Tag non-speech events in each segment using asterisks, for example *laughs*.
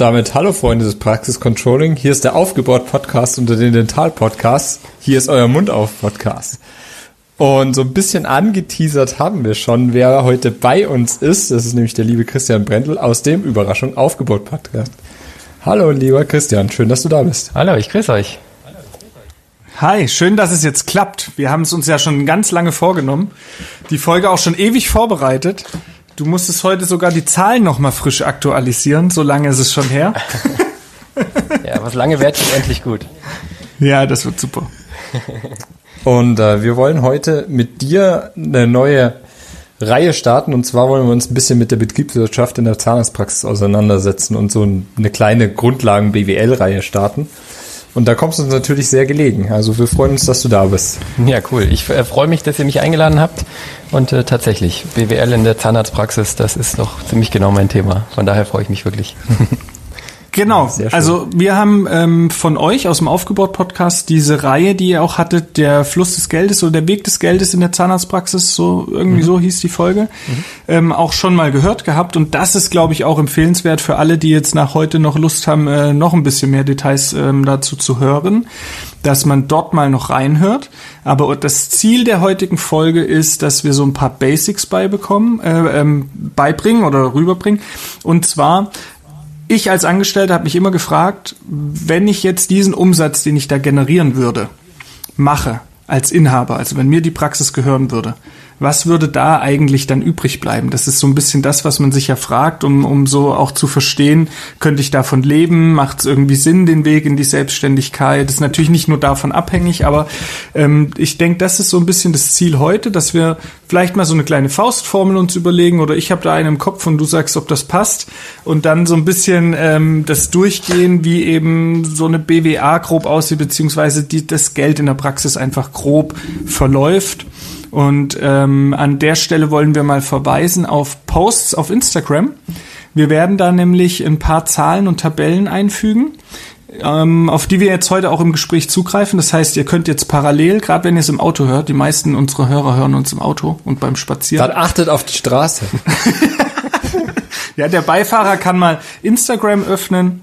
Und damit hallo Freunde des Praxiscontrolling. Hier ist der Aufgebaut-Podcast unter den Dental-Podcasts. Hier ist euer Mundauf-Podcast. Und so ein bisschen angeteasert haben wir schon, wer heute bei uns ist. Das ist nämlich der liebe Christian Brendel aus dem Überraschung Aufgebaut-Podcast. Hallo lieber Christian, schön, dass du da bist. Hallo, ich grüße euch. Hi, schön, dass es jetzt klappt. Wir haben es uns ja schon ganz lange vorgenommen. Die Folge auch schon ewig vorbereitet. Du musstest heute sogar die Zahlen noch mal frisch aktualisieren. So lange ist es schon her. *laughs* ja, was lange währt, ist endlich gut. Ja, das wird super. Und äh, wir wollen heute mit dir eine neue Reihe starten. Und zwar wollen wir uns ein bisschen mit der Betriebswirtschaft in der Zahnarztpraxis auseinandersetzen und so eine kleine Grundlagen-BWL-Reihe starten. Und da kommst du uns natürlich sehr gelegen. Also wir freuen uns, dass du da bist. Ja, cool. Ich äh, freue mich, dass ihr mich eingeladen habt. Und äh, tatsächlich, BWL in der Zahnarztpraxis, das ist doch ziemlich genau mein Thema. Von daher freue ich mich wirklich. *laughs* Genau. Also wir haben ähm, von euch aus dem Aufgebaut-Podcast diese Reihe, die ihr auch hattet, der Fluss des Geldes oder der Weg des Geldes in der Zahnarztpraxis, so irgendwie mhm. so hieß die Folge, mhm. ähm, auch schon mal gehört gehabt. Und das ist, glaube ich, auch empfehlenswert für alle, die jetzt nach heute noch Lust haben, äh, noch ein bisschen mehr Details ähm, dazu zu hören, dass man dort mal noch reinhört. Aber das Ziel der heutigen Folge ist, dass wir so ein paar Basics beibekommen, äh, ähm, beibringen oder rüberbringen. Und zwar ich als Angestellter habe mich immer gefragt, wenn ich jetzt diesen Umsatz, den ich da generieren würde, mache als Inhaber, also wenn mir die Praxis gehören würde, was würde da eigentlich dann übrig bleiben? Das ist so ein bisschen das, was man sich ja fragt, um, um so auch zu verstehen, könnte ich davon leben? Macht es irgendwie Sinn, den Weg in die Selbstständigkeit? Das ist natürlich nicht nur davon abhängig, aber ähm, ich denke, das ist so ein bisschen das Ziel heute, dass wir vielleicht mal so eine kleine Faustformel uns überlegen oder ich habe da einen im Kopf und du sagst, ob das passt und dann so ein bisschen ähm, das durchgehen, wie eben so eine BWA grob aussieht, beziehungsweise die, das Geld in der Praxis einfach grob verläuft. Und ähm, an der Stelle wollen wir mal verweisen auf Posts auf Instagram. Wir werden da nämlich ein paar Zahlen und Tabellen einfügen, ähm, auf die wir jetzt heute auch im Gespräch zugreifen. Das heißt, ihr könnt jetzt parallel, gerade wenn ihr es im Auto hört, die meisten unserer Hörer hören uns im Auto und beim Spazieren. Dann achtet auf die Straße. *laughs* ja, der Beifahrer kann mal Instagram öffnen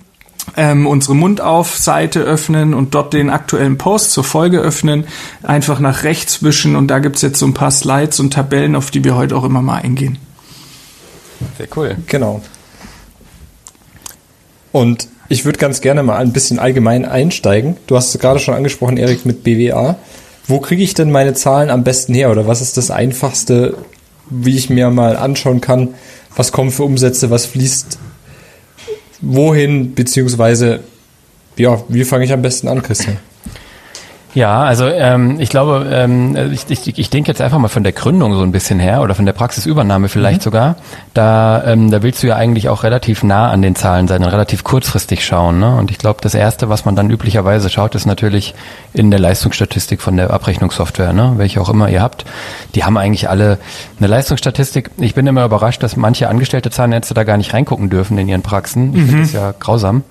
ähm, unsere Mundauf-Seite öffnen und dort den aktuellen Post zur Folge öffnen, einfach nach rechts wischen und da gibt's jetzt so ein paar Slides und Tabellen, auf die wir heute auch immer mal eingehen. Sehr cool. Genau. Und ich würde ganz gerne mal ein bisschen allgemein einsteigen. Du hast es gerade schon angesprochen, Erik, mit BWA. Wo kriege ich denn meine Zahlen am besten her? Oder was ist das Einfachste, wie ich mir mal anschauen kann, was kommen für Umsätze, was fließt wohin, beziehungsweise, ja, wie fange ich am besten an, Christian? Ja, also ähm, ich glaube, ähm, ich, ich, ich denke jetzt einfach mal von der Gründung so ein bisschen her oder von der Praxisübernahme vielleicht mhm. sogar. Da, ähm, da willst du ja eigentlich auch relativ nah an den Zahlen sein und relativ kurzfristig schauen. Ne? Und ich glaube, das Erste, was man dann üblicherweise schaut, ist natürlich in der Leistungsstatistik von der Abrechnungssoftware, ne? welche auch immer ihr habt. Die haben eigentlich alle eine Leistungsstatistik. Ich bin immer überrascht, dass manche angestellte Zahnärzte da gar nicht reingucken dürfen in ihren Praxen. Ich mhm. finde das ja grausam.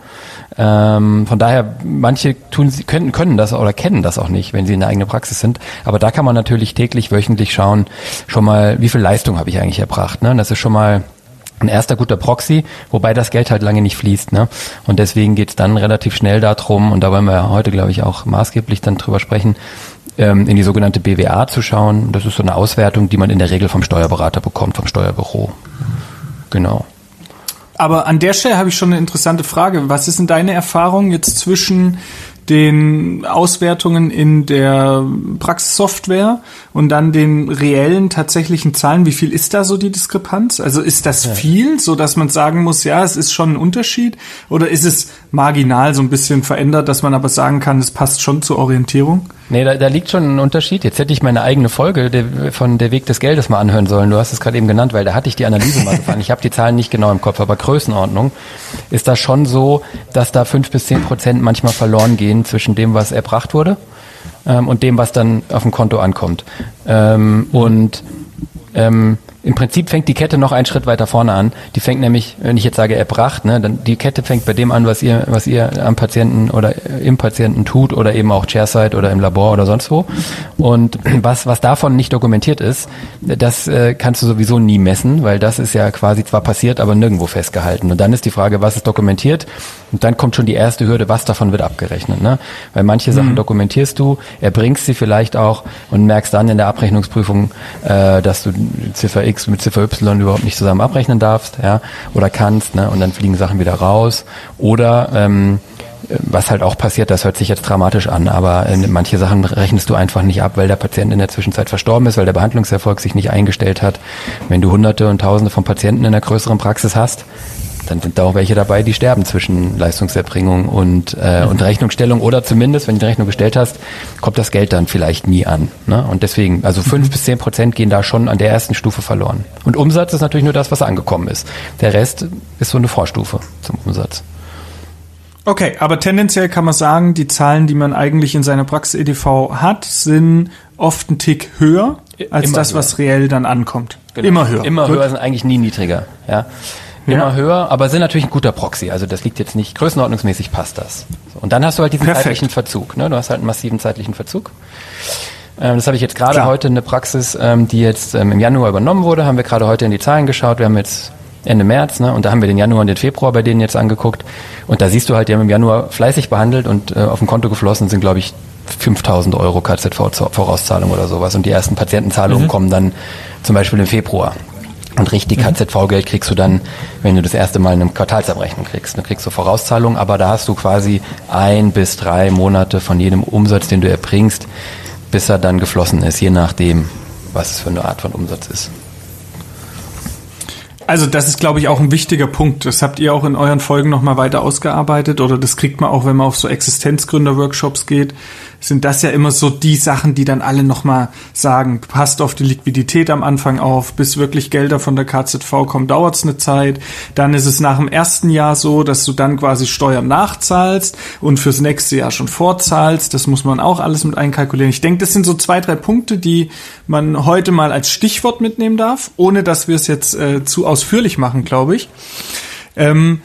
Ähm, von daher, manche tun, können, können das oder kennen das auch nicht, wenn sie in der eigenen Praxis sind. Aber da kann man natürlich täglich, wöchentlich schauen, schon mal, wie viel Leistung habe ich eigentlich erbracht. Ne? Das ist schon mal ein erster guter Proxy, wobei das Geld halt lange nicht fließt. Ne? Und deswegen geht's dann relativ schnell darum, und da wollen wir heute, glaube ich, auch maßgeblich dann drüber sprechen, ähm, in die sogenannte BWA zu schauen. Das ist so eine Auswertung, die man in der Regel vom Steuerberater bekommt, vom Steuerbüro. Genau. Aber an der Stelle habe ich schon eine interessante Frage. Was ist denn deine Erfahrung jetzt zwischen den Auswertungen in der Praxissoftware und dann den reellen tatsächlichen Zahlen. Wie viel ist da so die Diskrepanz? Also ist das ja. viel, so dass man sagen muss, ja, es ist schon ein Unterschied? Oder ist es marginal so ein bisschen verändert, dass man aber sagen kann, es passt schon zur Orientierung? Nee, da, da liegt schon ein Unterschied. Jetzt hätte ich meine eigene Folge der, von Der Weg des Geldes mal anhören sollen. Du hast es gerade eben genannt, weil da hatte ich die Analyse mal gefahren. Ich habe die Zahlen nicht genau im Kopf, aber Größenordnung ist das schon so, dass da fünf bis zehn Prozent manchmal verloren gehen zwischen dem, was erbracht wurde ähm, und dem, was dann auf dem Konto ankommt. Ähm, und ähm, im Prinzip fängt die Kette noch einen Schritt weiter vorne an. Die fängt nämlich, wenn ich jetzt sage erbracht, ne, dann die Kette fängt bei dem an, was ihr, was ihr am Patienten oder im Patienten tut oder eben auch Chairside oder im Labor oder sonst wo. Und *clears throat* was, was davon nicht dokumentiert ist, das äh, kannst du sowieso nie messen, weil das ist ja quasi zwar passiert, aber nirgendwo festgehalten. Und dann ist die Frage, was ist dokumentiert? Und dann kommt schon die erste Hürde, was davon wird abgerechnet. Ne? Weil manche Sachen mhm. dokumentierst du, erbringst sie vielleicht auch und merkst dann in der Abrechnungsprüfung, äh, dass du Ziffer X mit Ziffer Y überhaupt nicht zusammen abrechnen darfst, ja, oder kannst, ne, und dann fliegen Sachen wieder raus. Oder ähm, was halt auch passiert, das hört sich jetzt dramatisch an, aber äh, manche Sachen rechnest du einfach nicht ab, weil der Patient in der Zwischenzeit verstorben ist, weil der Behandlungserfolg sich nicht eingestellt hat. Wenn du Hunderte und Tausende von Patienten in einer größeren Praxis hast, dann sind da auch welche dabei, die sterben zwischen Leistungserbringung und, äh, und Rechnungsstellung oder zumindest, wenn du die Rechnung gestellt hast, kommt das Geld dann vielleicht nie an. Ne? Und deswegen, also fünf mhm. bis zehn Prozent gehen da schon an der ersten Stufe verloren. Und Umsatz ist natürlich nur das, was angekommen ist. Der Rest ist so eine Vorstufe zum Umsatz. Okay, aber tendenziell kann man sagen, die Zahlen, die man eigentlich in seiner Praxis-EDV hat, sind oft ein Tick höher als Immer das, höher. was reell dann ankommt. Genau. Immer höher. Immer Gut. höher sind eigentlich nie niedriger. Ja immer ja. höher, aber sind natürlich ein guter Proxy. Also das liegt jetzt nicht, größenordnungsmäßig passt das. Und dann hast du halt diesen Perfekt. zeitlichen Verzug. Ne? Du hast halt einen massiven zeitlichen Verzug. Ähm, das habe ich jetzt gerade heute eine Praxis, ähm, die jetzt ähm, im Januar übernommen wurde, haben wir gerade heute in die Zahlen geschaut. Wir haben jetzt Ende März, ne? Und da haben wir den Januar und den Februar bei denen jetzt angeguckt. Und da siehst du halt, die haben im Januar fleißig behandelt und äh, auf dem Konto geflossen sind, glaube ich, 5000 Euro KZV-Vorauszahlung oder sowas. Und die ersten Patientenzahlungen mhm. kommen dann zum Beispiel im Februar. Und richtig KZV-Geld kriegst du dann, wenn du das erste Mal eine Quartalsabrechnung kriegst. Dann kriegst du Vorauszahlung, aber da hast du quasi ein bis drei Monate von jedem Umsatz, den du erbringst, bis er dann geflossen ist, je nachdem, was es für eine Art von Umsatz ist. Also das ist, glaube ich, auch ein wichtiger Punkt. Das habt ihr auch in euren Folgen nochmal weiter ausgearbeitet oder das kriegt man auch, wenn man auf so Existenzgründer-Workshops geht sind das ja immer so die Sachen, die dann alle nochmal sagen, passt auf die Liquidität am Anfang auf, bis wirklich Gelder von der KZV kommen, dauert es eine Zeit. Dann ist es nach dem ersten Jahr so, dass du dann quasi Steuern nachzahlst und fürs nächste Jahr schon vorzahlst. Das muss man auch alles mit einkalkulieren. Ich denke, das sind so zwei, drei Punkte, die man heute mal als Stichwort mitnehmen darf, ohne dass wir es jetzt äh, zu ausführlich machen, glaube ich. Ähm,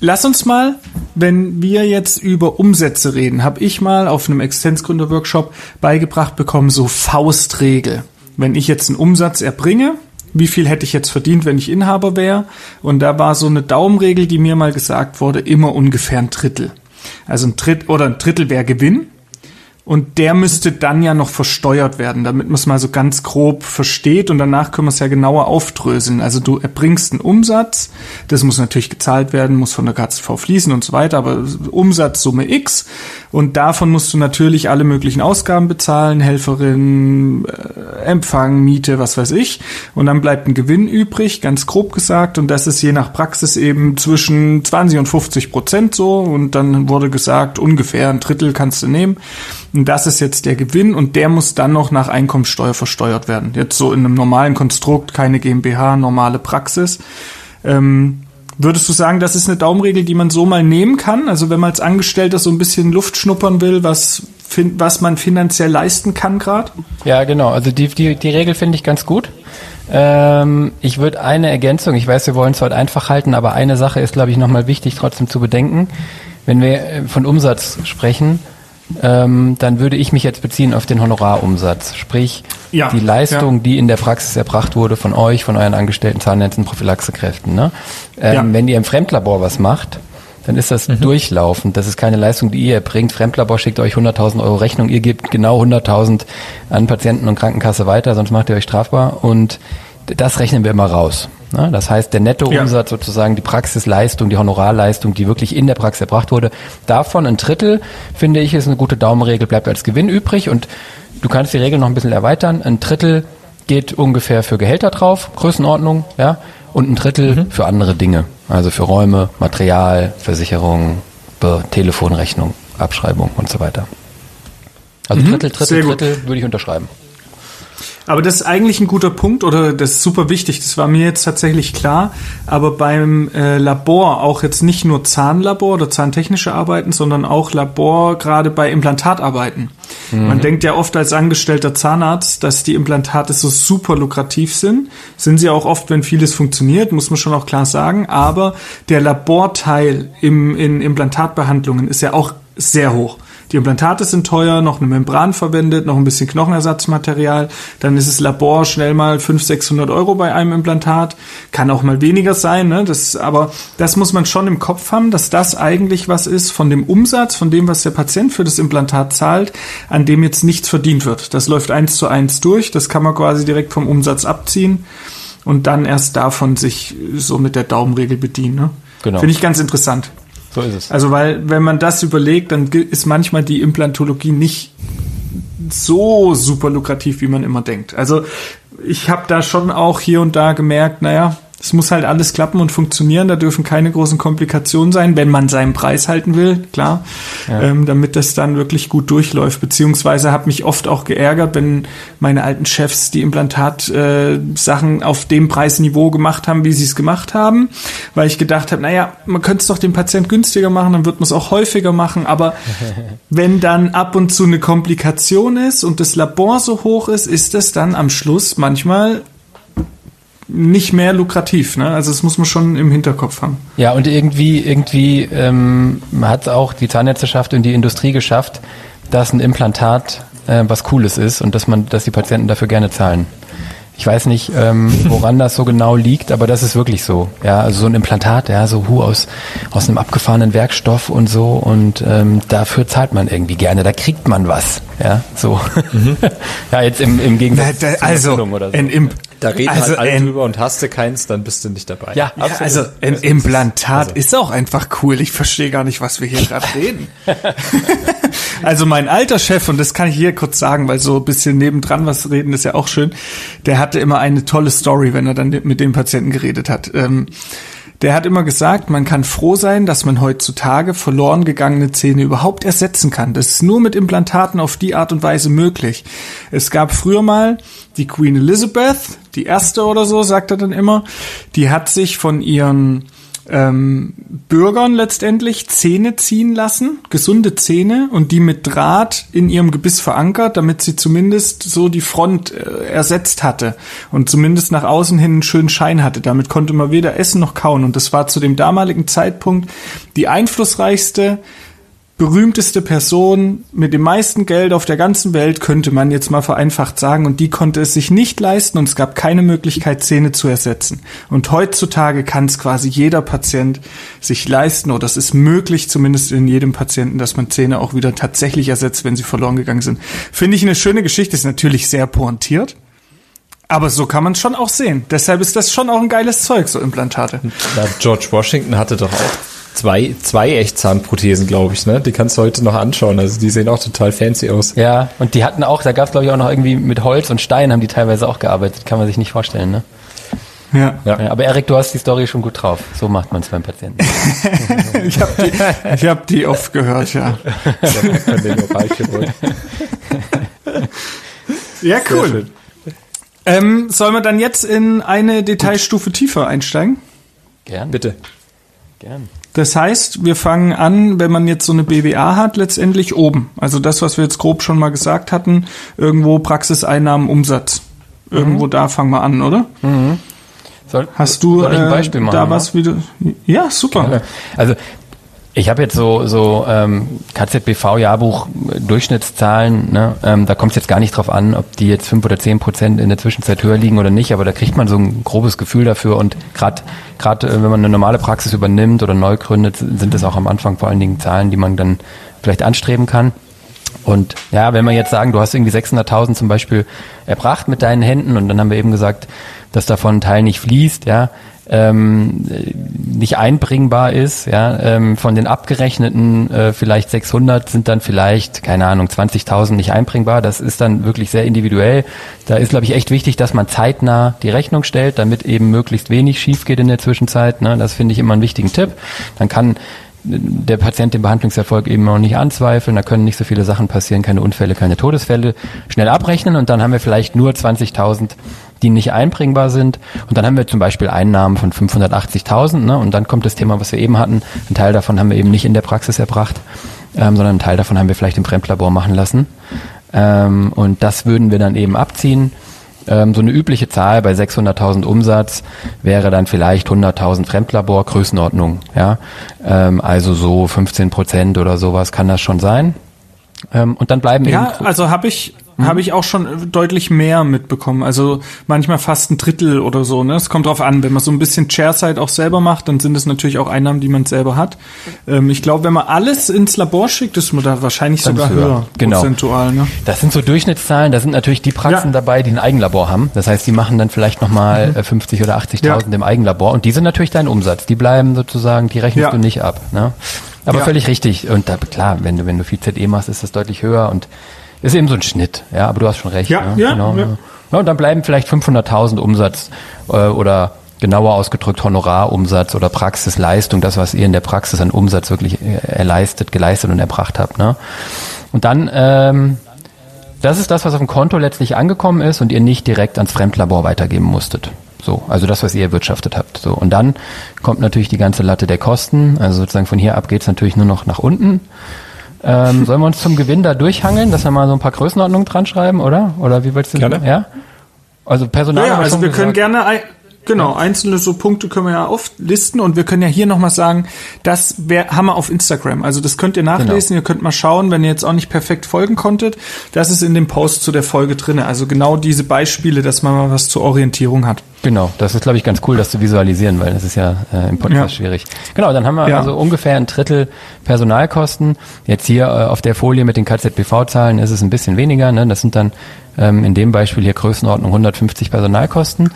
Lass uns mal, wenn wir jetzt über Umsätze reden, habe ich mal auf einem Existenzgründer-Workshop beigebracht bekommen, so Faustregel. Wenn ich jetzt einen Umsatz erbringe, wie viel hätte ich jetzt verdient, wenn ich Inhaber wäre? Und da war so eine Daumenregel, die mir mal gesagt wurde, immer ungefähr ein Drittel. Also ein Drittel oder ein Drittel wäre Gewinn und der müsste dann ja noch versteuert werden, damit man es mal so ganz grob versteht. Und danach können wir es ja genauer aufdröseln. Also du erbringst einen Umsatz, das muss natürlich gezahlt werden, muss von der KZV fließen und so weiter, aber Umsatzsumme X. Und davon musst du natürlich alle möglichen Ausgaben bezahlen, Helferin, äh, Empfang, Miete, was weiß ich. Und dann bleibt ein Gewinn übrig, ganz grob gesagt. Und das ist je nach Praxis eben zwischen 20 und 50 Prozent so. Und dann wurde gesagt, ungefähr ein Drittel kannst du nehmen. Und das ist jetzt der Gewinn und der muss dann noch nach Einkommensteuer versteuert werden. Jetzt so in einem normalen Konstrukt, keine GmbH, normale Praxis. Ähm, würdest du sagen, das ist eine Daumenregel, die man so mal nehmen kann? Also wenn man als Angestellter so ein bisschen Luft schnuppern will, was, was man finanziell leisten kann gerade? Ja, genau. Also die, die, die Regel finde ich ganz gut. Ähm, ich würde eine Ergänzung, ich weiß, wir wollen es heute einfach halten, aber eine Sache ist, glaube ich, nochmal wichtig trotzdem zu bedenken. Wenn wir äh, von Umsatz sprechen, ähm, dann würde ich mich jetzt beziehen auf den Honorarumsatz. Sprich, ja, die Leistung, ja. die in der Praxis erbracht wurde von euch, von euren angestellten Zahnärzten, Prophylaxekräften. Ne? Ähm, ja. Wenn ihr im Fremdlabor was macht, dann ist das mhm. durchlaufend. Das ist keine Leistung, die ihr erbringt. Fremdlabor schickt euch 100.000 Euro Rechnung. Ihr gebt genau 100.000 an Patienten und Krankenkasse weiter, sonst macht ihr euch strafbar. Und das rechnen wir immer raus. Ne? Das heißt, der Nettoumsatz ja. sozusagen, die Praxisleistung, die Honorarleistung, die wirklich in der Praxis erbracht wurde, davon ein Drittel, finde ich, ist eine gute Daumenregel, bleibt als Gewinn übrig und du kannst die Regel noch ein bisschen erweitern. Ein Drittel geht ungefähr für Gehälter drauf, Größenordnung, ja, und ein Drittel mhm. für andere Dinge, also für Räume, Material, Versicherung, Telefonrechnung, Abschreibung und so weiter. Also mhm. Drittel, Drittel, Drittel würde ich unterschreiben. Aber das ist eigentlich ein guter Punkt oder das ist super wichtig. Das war mir jetzt tatsächlich klar. Aber beim äh, Labor, auch jetzt nicht nur Zahnlabor oder zahntechnische Arbeiten, sondern auch Labor gerade bei Implantatarbeiten. Mhm. Man denkt ja oft als angestellter Zahnarzt, dass die Implantate so super lukrativ sind. Sind sie auch oft, wenn vieles funktioniert, muss man schon auch klar sagen. Aber der Laborteil im, in Implantatbehandlungen ist ja auch sehr hoch. Die Implantate sind teuer, noch eine Membran verwendet, noch ein bisschen Knochenersatzmaterial. Dann ist das Labor schnell mal 500, 600 Euro bei einem Implantat. Kann auch mal weniger sein, ne? Das, aber das muss man schon im Kopf haben, dass das eigentlich was ist von dem Umsatz, von dem, was der Patient für das Implantat zahlt, an dem jetzt nichts verdient wird. Das läuft eins zu eins durch. Das kann man quasi direkt vom Umsatz abziehen und dann erst davon sich so mit der Daumenregel bedienen. Ne? Genau. Finde ich ganz interessant. So ist es. Also, weil, wenn man das überlegt, dann ist manchmal die Implantologie nicht so super lukrativ, wie man immer denkt. Also, ich habe da schon auch hier und da gemerkt, naja, es muss halt alles klappen und funktionieren. Da dürfen keine großen Komplikationen sein, wenn man seinen Preis halten will, klar, ja. ähm, damit das dann wirklich gut durchläuft. Beziehungsweise habe mich oft auch geärgert, wenn meine alten Chefs die Implantat-Sachen äh, auf dem Preisniveau gemacht haben, wie sie es gemacht haben, weil ich gedacht habe, naja, man könnte es doch dem Patient günstiger machen, dann wird man es auch häufiger machen. Aber *laughs* wenn dann ab und zu eine Komplikation ist und das Labor so hoch ist, ist es dann am Schluss manchmal nicht mehr lukrativ. Ne? Also das muss man schon im Hinterkopf haben. Ja, und irgendwie, irgendwie ähm, hat auch die Zahnärzteschaft und die Industrie geschafft, dass ein Implantat äh, was Cooles ist und dass man, dass die Patienten dafür gerne zahlen. Ich weiß nicht, ähm, woran das so genau liegt, aber das ist wirklich so. Ja, also so ein Implantat, ja, so hu aus aus einem abgefahrenen Werkstoff und so und ähm, dafür zahlt man irgendwie gerne. Da kriegt man was, ja, so. Mhm. *laughs* ja, jetzt im, im Gegensatz Na, da, also, oder so. Ein Imp da reden also halt alle drüber und hast du keins, dann bist du nicht dabei. Ja, ja also ein Implantat also. ist auch einfach cool. Ich verstehe gar nicht, was wir hier gerade reden. *laughs* also mein alter Chef, und das kann ich hier kurz sagen, weil so ein bisschen nebendran was reden ist ja auch schön, der hatte immer eine tolle Story, wenn er dann mit dem Patienten geredet hat. Ähm, der hat immer gesagt, man kann froh sein, dass man heutzutage verloren gegangene Zähne überhaupt ersetzen kann. Das ist nur mit Implantaten auf die Art und Weise möglich. Es gab früher mal die Queen Elizabeth, die erste oder so, sagt er dann immer, die hat sich von ihren ähm, Bürgern letztendlich Zähne ziehen lassen, gesunde Zähne und die mit Draht in ihrem Gebiss verankert, damit sie zumindest so die Front äh, ersetzt hatte und zumindest nach außen hin einen schönen Schein hatte. Damit konnte man weder essen noch kauen und das war zu dem damaligen Zeitpunkt die einflussreichste berühmteste Person mit dem meisten Geld auf der ganzen Welt, könnte man jetzt mal vereinfacht sagen, und die konnte es sich nicht leisten und es gab keine Möglichkeit, Zähne zu ersetzen. Und heutzutage kann es quasi jeder Patient sich leisten, oder es ist möglich, zumindest in jedem Patienten, dass man Zähne auch wieder tatsächlich ersetzt, wenn sie verloren gegangen sind. Finde ich eine schöne Geschichte, ist natürlich sehr pointiert. Aber so kann man es schon auch sehen. Deshalb ist das schon auch ein geiles Zeug, so Implantate. Ja, George Washington hatte doch auch zwei, zwei Echtzahnprothesen, glaube ich, ne? Die kannst du heute noch anschauen. Also die sehen auch total fancy aus. Ja, und die hatten auch, da gab es glaube ich auch noch irgendwie mit Holz und Stein haben die teilweise auch gearbeitet. Kann man sich nicht vorstellen, ne? Ja. ja. Aber Erik, du hast die Story schon gut drauf. So macht man es beim Patienten. *laughs* ich habe die, ich hab die oft gehört, ja. *laughs* ja, cool. Ähm, sollen wir dann jetzt in eine Detailstufe tiefer einsteigen? Gern. Bitte. Gern. Das heißt, wir fangen an, wenn man jetzt so eine BWA hat, letztendlich oben. Also das, was wir jetzt grob schon mal gesagt hatten, irgendwo Praxiseinnahmen, Umsatz. Irgendwo mhm. da fangen wir an, oder? Mhm. Soll, Hast du soll ich ein Beispiel äh, machen, da was wieder? Ja, super. Gerne. Also ich habe jetzt so, so ähm, KZBV-Jahrbuch Durchschnittszahlen, ne? ähm, da kommt es jetzt gar nicht drauf an, ob die jetzt fünf oder zehn Prozent in der Zwischenzeit höher liegen oder nicht, aber da kriegt man so ein grobes Gefühl dafür und gerade gerade äh, wenn man eine normale Praxis übernimmt oder neu gründet, sind das auch am Anfang vor allen Dingen Zahlen, die man dann vielleicht anstreben kann. Und ja, wenn wir jetzt sagen, du hast irgendwie 600.000 zum Beispiel erbracht mit deinen Händen und dann haben wir eben gesagt, dass davon ein Teil nicht fließt, ja, ähm, nicht einbringbar ist. Ja, ähm, von den abgerechneten äh, vielleicht 600 sind dann vielleicht keine Ahnung 20.000 nicht einbringbar. Das ist dann wirklich sehr individuell. Da ist glaube ich echt wichtig, dass man zeitnah die Rechnung stellt, damit eben möglichst wenig schief geht in der Zwischenzeit. Ne? Das finde ich immer einen wichtigen Tipp. Dann kann der Patient den Behandlungserfolg eben auch nicht anzweifeln, da können nicht so viele Sachen passieren, keine Unfälle, keine Todesfälle, schnell abrechnen und dann haben wir vielleicht nur 20.000 die nicht einbringbar sind. Und dann haben wir zum Beispiel Einnahmen von 580.000. Ne? Und dann kommt das Thema, was wir eben hatten. Ein Teil davon haben wir eben nicht in der Praxis erbracht, ähm, sondern ein Teil davon haben wir vielleicht im Fremdlabor machen lassen. Ähm, und das würden wir dann eben abziehen. Ähm, so eine übliche Zahl bei 600.000 Umsatz wäre dann vielleicht 100.000 Fremdlabor Größenordnung. Ja, ähm, also so 15 Prozent oder sowas kann das schon sein. Ähm, und dann bleiben ja, eben. Ja, also habe ich mhm. habe ich auch schon deutlich mehr mitbekommen. Also manchmal fast ein Drittel oder so. Ne? Es kommt drauf an, wenn man so ein bisschen Chair-Side auch selber macht, dann sind es natürlich auch Einnahmen, die man selber hat. Ähm, ich glaube, wenn man alles ins Labor schickt, ist man da wahrscheinlich dann sogar höher, höher genau. prozentual. Ne? Das sind so Durchschnittszahlen. Da sind natürlich die Praxen ja. dabei, die ein Eigenlabor haben. Das heißt, die machen dann vielleicht nochmal mhm. 50 oder 80.000 ja. im Eigenlabor. Und die sind natürlich dein Umsatz. Die bleiben sozusagen, die rechnest ja. du nicht ab. Ne? Aber völlig richtig. Und da, klar, wenn du, wenn du viel ZE machst, ist das deutlich höher und ist eben so ein Schnitt, ja, aber du hast schon recht. Ja, ne? ja, genau. ja. ja. Und dann bleiben vielleicht 500.000 Umsatz äh, oder genauer ausgedrückt Honorarumsatz oder Praxisleistung, das, was ihr in der Praxis an Umsatz wirklich äh, erleistet, geleistet und erbracht habt. Ne? Und dann, ähm, das ist das, was auf dem Konto letztlich angekommen ist und ihr nicht direkt ans Fremdlabor weitergeben musstet. So, also das, was ihr erwirtschaftet habt. So, und dann kommt natürlich die ganze Latte der Kosten. Also sozusagen von hier ab geht's natürlich nur noch nach unten. Ähm, sollen wir uns zum Gewinn da durchhangeln, dass wir mal so ein paar Größenordnungen dran schreiben, oder? Oder wie willst du? Gerne. Ja. Also Personal. Ja, also wir gesagt. können gerne Genau, einzelne so Punkte können wir ja auflisten und wir können ja hier nochmal sagen, das wär, haben wir auf Instagram. Also das könnt ihr nachlesen, genau. ihr könnt mal schauen, wenn ihr jetzt auch nicht perfekt folgen konntet. Das ist in dem Post zu der Folge drinne. Also genau diese Beispiele, dass man mal was zur Orientierung hat. Genau, das ist, glaube ich, ganz cool, das zu visualisieren, weil das ist ja äh, im Podcast ja. schwierig. Genau, dann haben wir ja. also ungefähr ein Drittel Personalkosten. Jetzt hier äh, auf der Folie mit den KZBV-Zahlen ist es ein bisschen weniger. Ne? Das sind dann ähm, in dem Beispiel hier Größenordnung 150 Personalkosten.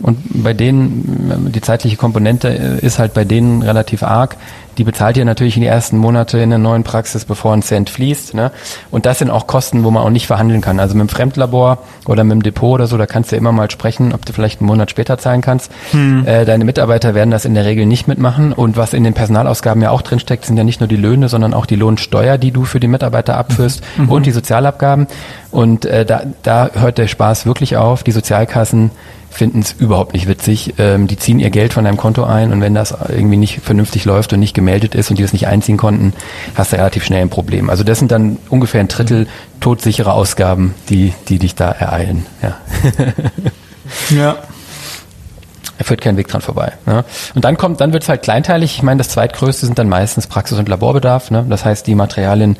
Und bei denen, die zeitliche Komponente ist halt bei denen relativ arg. Die bezahlt ihr natürlich in die ersten Monate in der neuen Praxis, bevor ein Cent fließt. Ne? Und das sind auch Kosten, wo man auch nicht verhandeln kann. Also mit dem Fremdlabor oder mit dem Depot oder so, da kannst du ja immer mal sprechen, ob du vielleicht einen Monat später zahlen kannst. Hm. Äh, deine Mitarbeiter werden das in der Regel nicht mitmachen. Und was in den Personalausgaben ja auch drinsteckt, sind ja nicht nur die Löhne, sondern auch die Lohnsteuer, die du für die Mitarbeiter abführst mhm. und die Sozialabgaben. Und äh, da, da hört der Spaß wirklich auf. Die Sozialkassen finden es überhaupt nicht witzig. Ähm, die ziehen ihr Geld von deinem Konto ein und wenn das irgendwie nicht vernünftig läuft und nicht gemeldet ist und die das nicht einziehen konnten, hast du relativ schnell ein Problem. Also das sind dann ungefähr ein Drittel todsichere Ausgaben, die, die dich da ereilen. Ja. *laughs* ja. Er führt keinen Weg dran vorbei. Ne? Und dann kommt, dann wird es halt kleinteilig. Ich meine, das zweitgrößte sind dann meistens Praxis- und Laborbedarf. Ne? Das heißt, die Materialien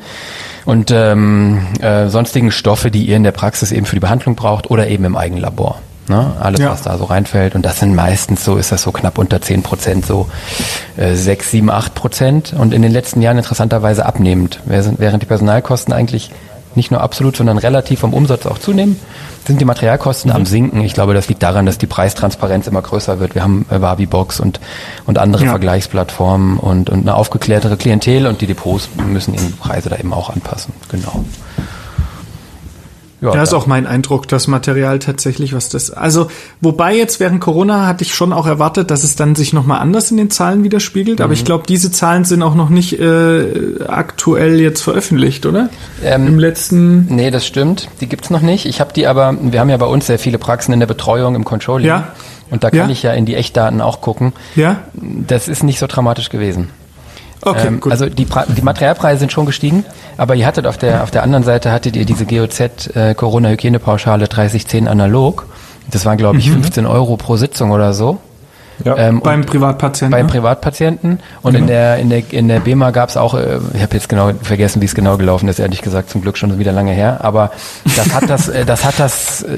und ähm, äh, sonstigen Stoffe, die ihr in der Praxis eben für die Behandlung braucht oder eben im Eigenlabor. Ne? Alles, ja. was da so reinfällt. Und das sind meistens so, ist das so knapp unter 10 Prozent, so äh, 6, 7, 8 Prozent. Und in den letzten Jahren interessanterweise abnehmend. Während die Personalkosten eigentlich nicht nur absolut, sondern relativ vom Umsatz auch zunehmen, sind die Materialkosten mhm. am sinken. Ich glaube, das liegt daran, dass die Preistransparenz immer größer wird. Wir haben äh, Wabi-Box und, und andere ja. Vergleichsplattformen und, und eine aufgeklärtere Klientel und die Depots müssen ihre Preise da eben auch anpassen. Genau. Ja, das ist auch mein Eindruck, das Material tatsächlich, was das. Also, wobei jetzt während Corona hatte ich schon auch erwartet, dass es dann sich nochmal anders in den Zahlen widerspiegelt. Mhm. Aber ich mhm. glaube, diese Zahlen sind auch noch nicht äh, aktuell jetzt veröffentlicht, oder? Ähm, Im letzten. Nee, das stimmt. Die gibt's noch nicht. Ich habe die aber, wir haben ja bei uns sehr viele Praxen in der Betreuung, im Controlling. Ja. Und da kann ja. ich ja in die Echtdaten auch gucken. Ja. Das ist nicht so dramatisch gewesen. Okay, ähm, gut. Also die, die Materialpreise sind schon gestiegen, aber ihr hattet auf der auf der anderen Seite hattet ihr diese GOZ äh, Corona Hygienepauschale 3010 analog. Das waren glaube ich mhm. 15 Euro pro Sitzung oder so. Ja, ähm, beim Privatpatienten. Beim ne? Privatpatienten. Und genau. in der in der in der BEMA gab es auch, äh, ich habe jetzt genau vergessen, wie es genau gelaufen ist, ehrlich gesagt, zum Glück schon wieder lange her. Aber das hat das, äh, das hat das äh,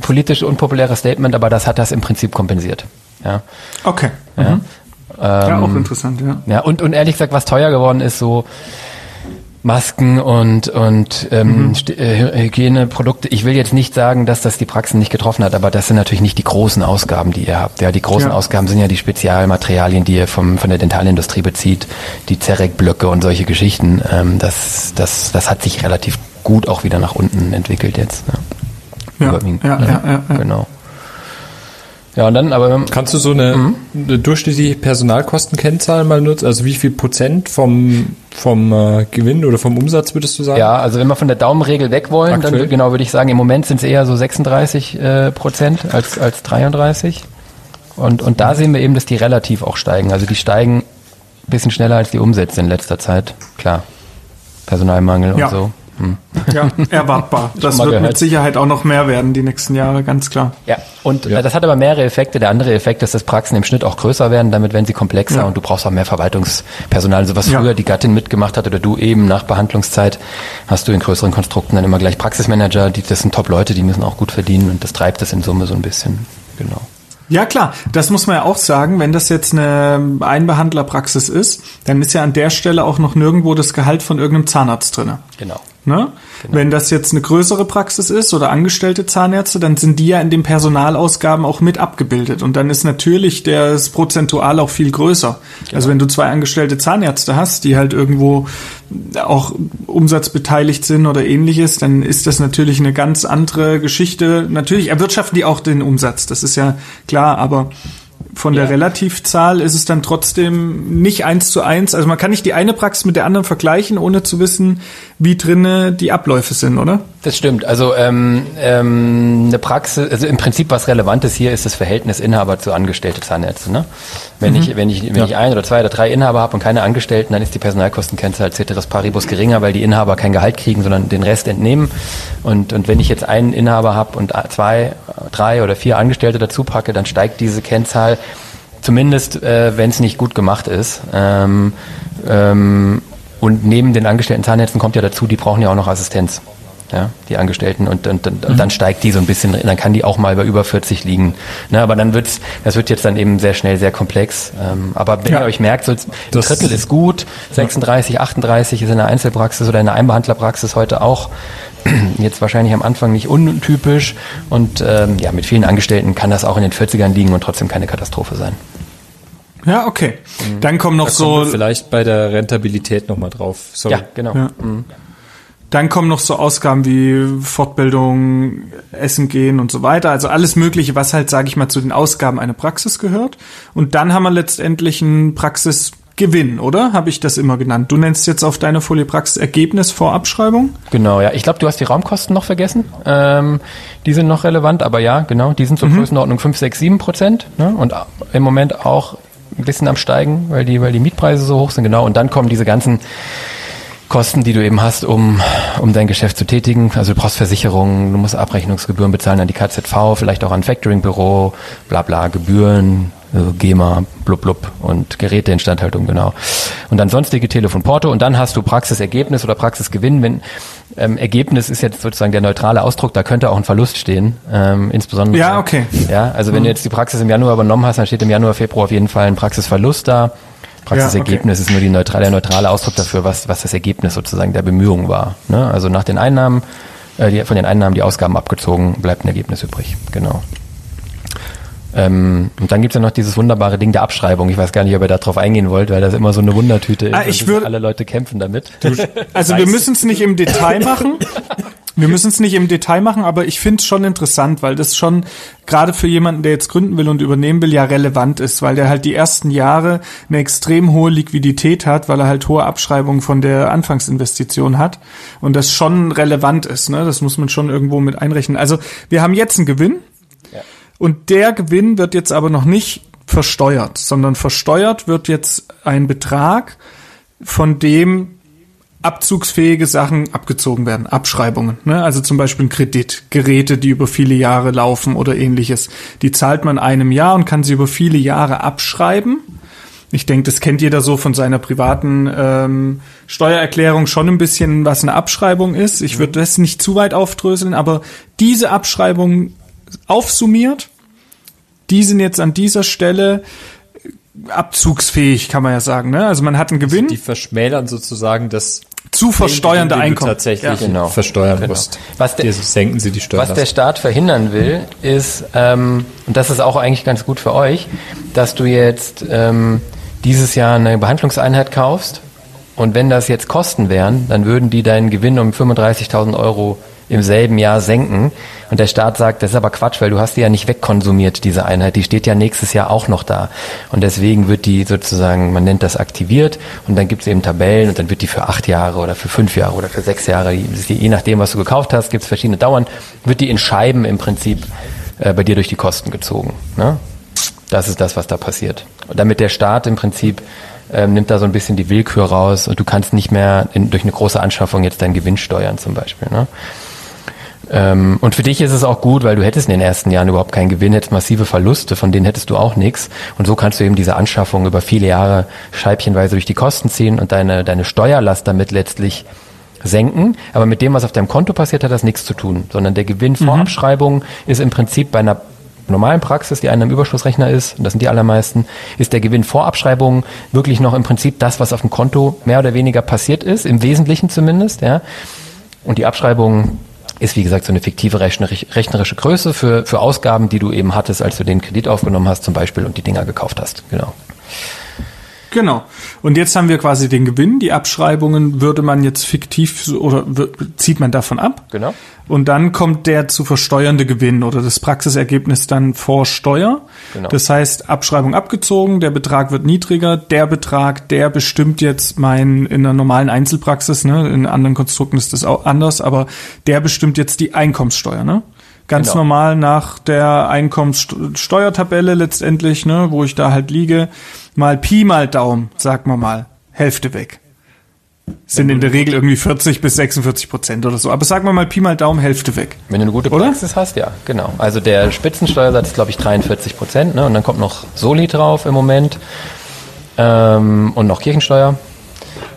politisch unpopuläre Statement, aber das hat das im Prinzip kompensiert. Ja. Okay. Ja. Mhm. Ähm, ja, auch interessant, ja. Ja, und, und ehrlich gesagt, was teuer geworden ist, so Masken und, und ähm, mhm. Äh, Hygieneprodukte. Ich will jetzt nicht sagen, dass das die Praxen nicht getroffen hat, aber das sind natürlich nicht die großen Ausgaben, die ihr habt. Ja, die großen ja. Ausgaben sind ja die Spezialmaterialien, die ihr vom, von der Dentalindustrie bezieht, die Zerek-Blöcke und solche Geschichten. Ähm, das, das, das hat sich relativ gut auch wieder nach unten entwickelt jetzt. Ja, ja, ja, ja, ja, ja. genau. Ja, und dann aber. Kannst du so eine, mhm. eine durchschnittliche Personalkostenkennzahl mal nutzen? Also wie viel Prozent vom, vom äh, Gewinn oder vom Umsatz würdest du sagen? Ja, also wenn wir von der Daumenregel weg wollen, Aktuell? dann genau würde ich sagen, im Moment sind es eher so 36 äh, Prozent als, als 33. Und, und da sehen wir eben, dass die relativ auch steigen. Also die steigen ein bisschen schneller als die Umsätze in letzter Zeit. Klar. Personalmangel ja. und so. Hm. Ja, erwartbar. Das wird gehört. mit Sicherheit auch noch mehr werden die nächsten Jahre, ganz klar. Ja, und ja. das hat aber mehrere Effekte. Der andere Effekt ist, dass Praxen im Schnitt auch größer werden, damit werden sie komplexer ja. und du brauchst auch mehr Verwaltungspersonal. Also was früher die Gattin mitgemacht hat oder du eben nach Behandlungszeit, hast du in größeren Konstrukten dann immer gleich Praxismanager, die, das sind Top-Leute, die müssen auch gut verdienen und das treibt es in Summe so ein bisschen. Genau. Ja klar, das muss man ja auch sagen, wenn das jetzt eine Einbehandlerpraxis ist, dann ist ja an der Stelle auch noch nirgendwo das Gehalt von irgendeinem Zahnarzt drinne. Genau. Ne? Genau. Wenn das jetzt eine größere Praxis ist oder angestellte Zahnärzte, dann sind die ja in den Personalausgaben auch mit abgebildet. Und dann ist natürlich das prozentual auch viel größer. Genau. Also wenn du zwei angestellte Zahnärzte hast, die halt irgendwo auch umsatzbeteiligt sind oder ähnliches, dann ist das natürlich eine ganz andere Geschichte. Natürlich erwirtschaften die auch den Umsatz, das ist ja klar, aber von der ja. Relativzahl ist es dann trotzdem nicht eins zu eins. Also man kann nicht die eine Praxis mit der anderen vergleichen, ohne zu wissen, wie drinne die Abläufe sind, oder? Das stimmt. Also ähm, ähm, eine Praxis, also im Prinzip was Relevantes hier ist das Verhältnis Inhaber zu Angestellte Zahnärzte. Ne? Wenn mhm. ich wenn ich wenn ja. ich ein oder zwei oder drei Inhaber habe und keine Angestellten, dann ist die Personalkostenkennzahl ceteris paribus geringer, weil die Inhaber kein Gehalt kriegen, sondern den Rest entnehmen. Und und wenn ich jetzt einen Inhaber habe und zwei, drei oder vier Angestellte dazu packe, dann steigt diese Kennzahl zumindest, äh, wenn es nicht gut gemacht ist. Ähm, ähm, und neben den angestellten Zahnärzten kommt ja dazu, die brauchen ja auch noch Assistenz. Ja, die Angestellten und, und, und mhm. dann steigt die so ein bisschen, dann kann die auch mal bei über 40 liegen. Ne, aber dann wird's, das wird jetzt dann eben sehr schnell sehr komplex. Ähm, aber wenn ja. ihr euch merkt, so ein Drittel ist gut, 36, 38 ist in der Einzelpraxis oder in der Einbehandlerpraxis heute auch *clears throat* jetzt wahrscheinlich am Anfang nicht untypisch und ähm, ja, mit vielen Angestellten kann das auch in den 40ern liegen und trotzdem keine Katastrophe sein. Ja, okay. Mhm. Dann kommen noch da so. Vielleicht bei der Rentabilität nochmal drauf. Sorry. Ja, genau. Ja. Mhm. Dann kommen noch so Ausgaben wie Fortbildung, Essen gehen und so weiter. Also alles Mögliche, was halt, sage ich mal, zu den Ausgaben einer Praxis gehört. Und dann haben wir letztendlich einen Praxisgewinn, oder? Habe ich das immer genannt. Du nennst jetzt auf deiner Folie Praxisergebnis vor Abschreibung? Genau, ja. Ich glaube, du hast die Raumkosten noch vergessen. Ähm, die sind noch relevant, aber ja, genau, die sind zur mhm. Größenordnung 5, 6, 7 Prozent. Ne? Und im Moment auch ein bisschen am Steigen, weil die, weil die Mietpreise so hoch sind, genau. Und dann kommen diese ganzen Kosten, die du eben hast, um, um dein Geschäft zu tätigen. Also du brauchst Versicherungen, du musst Abrechnungsgebühren bezahlen an die KZV, vielleicht auch an Factoringbüro, bla bla, Gebühren, also GEMA, blub blub und Geräteinstandhaltung, genau. Und dann sonstige Telefonporto und dann hast du Praxisergebnis oder Praxisgewinn, wenn ähm, Ergebnis ist jetzt sozusagen der neutrale Ausdruck, da könnte auch ein Verlust stehen, ähm, insbesondere. Ja, okay. Ja, also wenn du jetzt die Praxis im Januar übernommen hast, dann steht im Januar, Februar auf jeden Fall ein Praxisverlust da. Praxisergebnis ja, okay. ist nur die neutrale, der neutrale Ausdruck dafür, was, was das Ergebnis sozusagen der Bemühungen war. Ne? Also nach den Einnahmen, äh, die, von den Einnahmen die Ausgaben abgezogen, bleibt ein Ergebnis übrig. Genau. Ähm, und dann gibt's ja noch dieses wunderbare Ding der Abschreibung. Ich weiß gar nicht, ob ihr da drauf eingehen wollt, weil das immer so eine Wundertüte ist. Ah, ich würde, alle Leute kämpfen damit. Du, also wir müssen es nicht im Detail machen. *laughs* Wir müssen es nicht im Detail machen, aber ich finde es schon interessant, weil das schon gerade für jemanden, der jetzt gründen will und übernehmen will, ja relevant ist, weil der halt die ersten Jahre eine extrem hohe Liquidität hat, weil er halt hohe Abschreibungen von der Anfangsinvestition hat und das schon relevant ist. Ne? Das muss man schon irgendwo mit einrechnen. Also wir haben jetzt einen Gewinn ja. und der Gewinn wird jetzt aber noch nicht versteuert, sondern versteuert wird jetzt ein Betrag, von dem abzugsfähige Sachen abgezogen werden, Abschreibungen. Ne? Also zum Beispiel ein Kredit, Geräte, die über viele Jahre laufen oder ähnliches. Die zahlt man einem Jahr und kann sie über viele Jahre abschreiben. Ich denke, das kennt jeder so von seiner privaten ähm, Steuererklärung schon ein bisschen, was eine Abschreibung ist. Ich würde das nicht zu weit aufdröseln, aber diese Abschreibung aufsummiert, die sind jetzt an dieser Stelle abzugsfähig, kann man ja sagen. Ne? Also man hat einen Gewinn. Die verschmälern sozusagen das zu versteuernde Einkommen. Tatsächlich ja. genau. versteuern genau. musst. Was der, senken sie die Steuern. Was der Staat verhindern will, ist, ähm, und das ist auch eigentlich ganz gut für euch, dass du jetzt ähm, dieses Jahr eine Behandlungseinheit kaufst und wenn das jetzt Kosten wären, dann würden die deinen Gewinn um 35.000 Euro im selben Jahr senken. Und der Staat sagt, das ist aber Quatsch, weil du hast die ja nicht wegkonsumiert, diese Einheit. Die steht ja nächstes Jahr auch noch da. Und deswegen wird die sozusagen, man nennt das aktiviert und dann gibt es eben Tabellen und dann wird die für acht Jahre oder für fünf Jahre oder für sechs Jahre, je nachdem, was du gekauft hast, gibt es verschiedene Dauern, wird die in Scheiben im Prinzip äh, bei dir durch die Kosten gezogen. Ne? Das ist das, was da passiert. Und damit der Staat im Prinzip ähm, nimmt da so ein bisschen die Willkür raus und du kannst nicht mehr in, durch eine große Anschaffung jetzt deinen Gewinn steuern zum Beispiel. Ne? Ähm, und für dich ist es auch gut, weil du hättest in den ersten Jahren überhaupt keinen Gewinn, hättest massive Verluste, von denen hättest du auch nichts. Und so kannst du eben diese Anschaffung über viele Jahre scheibchenweise durch die Kosten ziehen und deine, deine Steuerlast damit letztlich senken. Aber mit dem, was auf deinem Konto passiert, hat das nichts zu tun, sondern der Gewinn vor mhm. Abschreibung ist im Prinzip bei einer normalen Praxis, die einem Überschussrechner ist, und das sind die allermeisten, ist der Gewinn vor Abschreibung wirklich noch im Prinzip das, was auf dem Konto mehr oder weniger passiert ist, im Wesentlichen zumindest, ja. Und die Abschreibung ist wie gesagt so eine fiktive rechnerische Größe für, für Ausgaben, die du eben hattest, als du den Kredit aufgenommen hast zum Beispiel und die Dinger gekauft hast. Genau. Genau. Und jetzt haben wir quasi den Gewinn. Die Abschreibungen würde man jetzt fiktiv oder zieht man davon ab. Genau. Und dann kommt der zu versteuernde Gewinn oder das Praxisergebnis dann vor Steuer. Genau. Das heißt, Abschreibung abgezogen, der Betrag wird niedriger. Der Betrag, der bestimmt jetzt mein, in einer normalen Einzelpraxis, ne, in anderen Konstrukten ist das auch anders, aber der bestimmt jetzt die Einkommenssteuer, ne? Ganz genau. normal nach der Einkommenssteuertabelle letztendlich, ne, wo ich da halt liege, mal Pi mal Daumen, sag mal mal, Hälfte weg. Sind in der Regel irgendwie 40 bis 46 Prozent oder so. Aber sagen wir mal Pi mal Daumen, Hälfte weg. Wenn du eine gute Praxis oder? hast, ja, genau. Also der Spitzensteuersatz ist, glaube ich, 43 Prozent, ne? Und dann kommt noch Soli drauf im Moment. Ähm, und noch Kirchensteuer.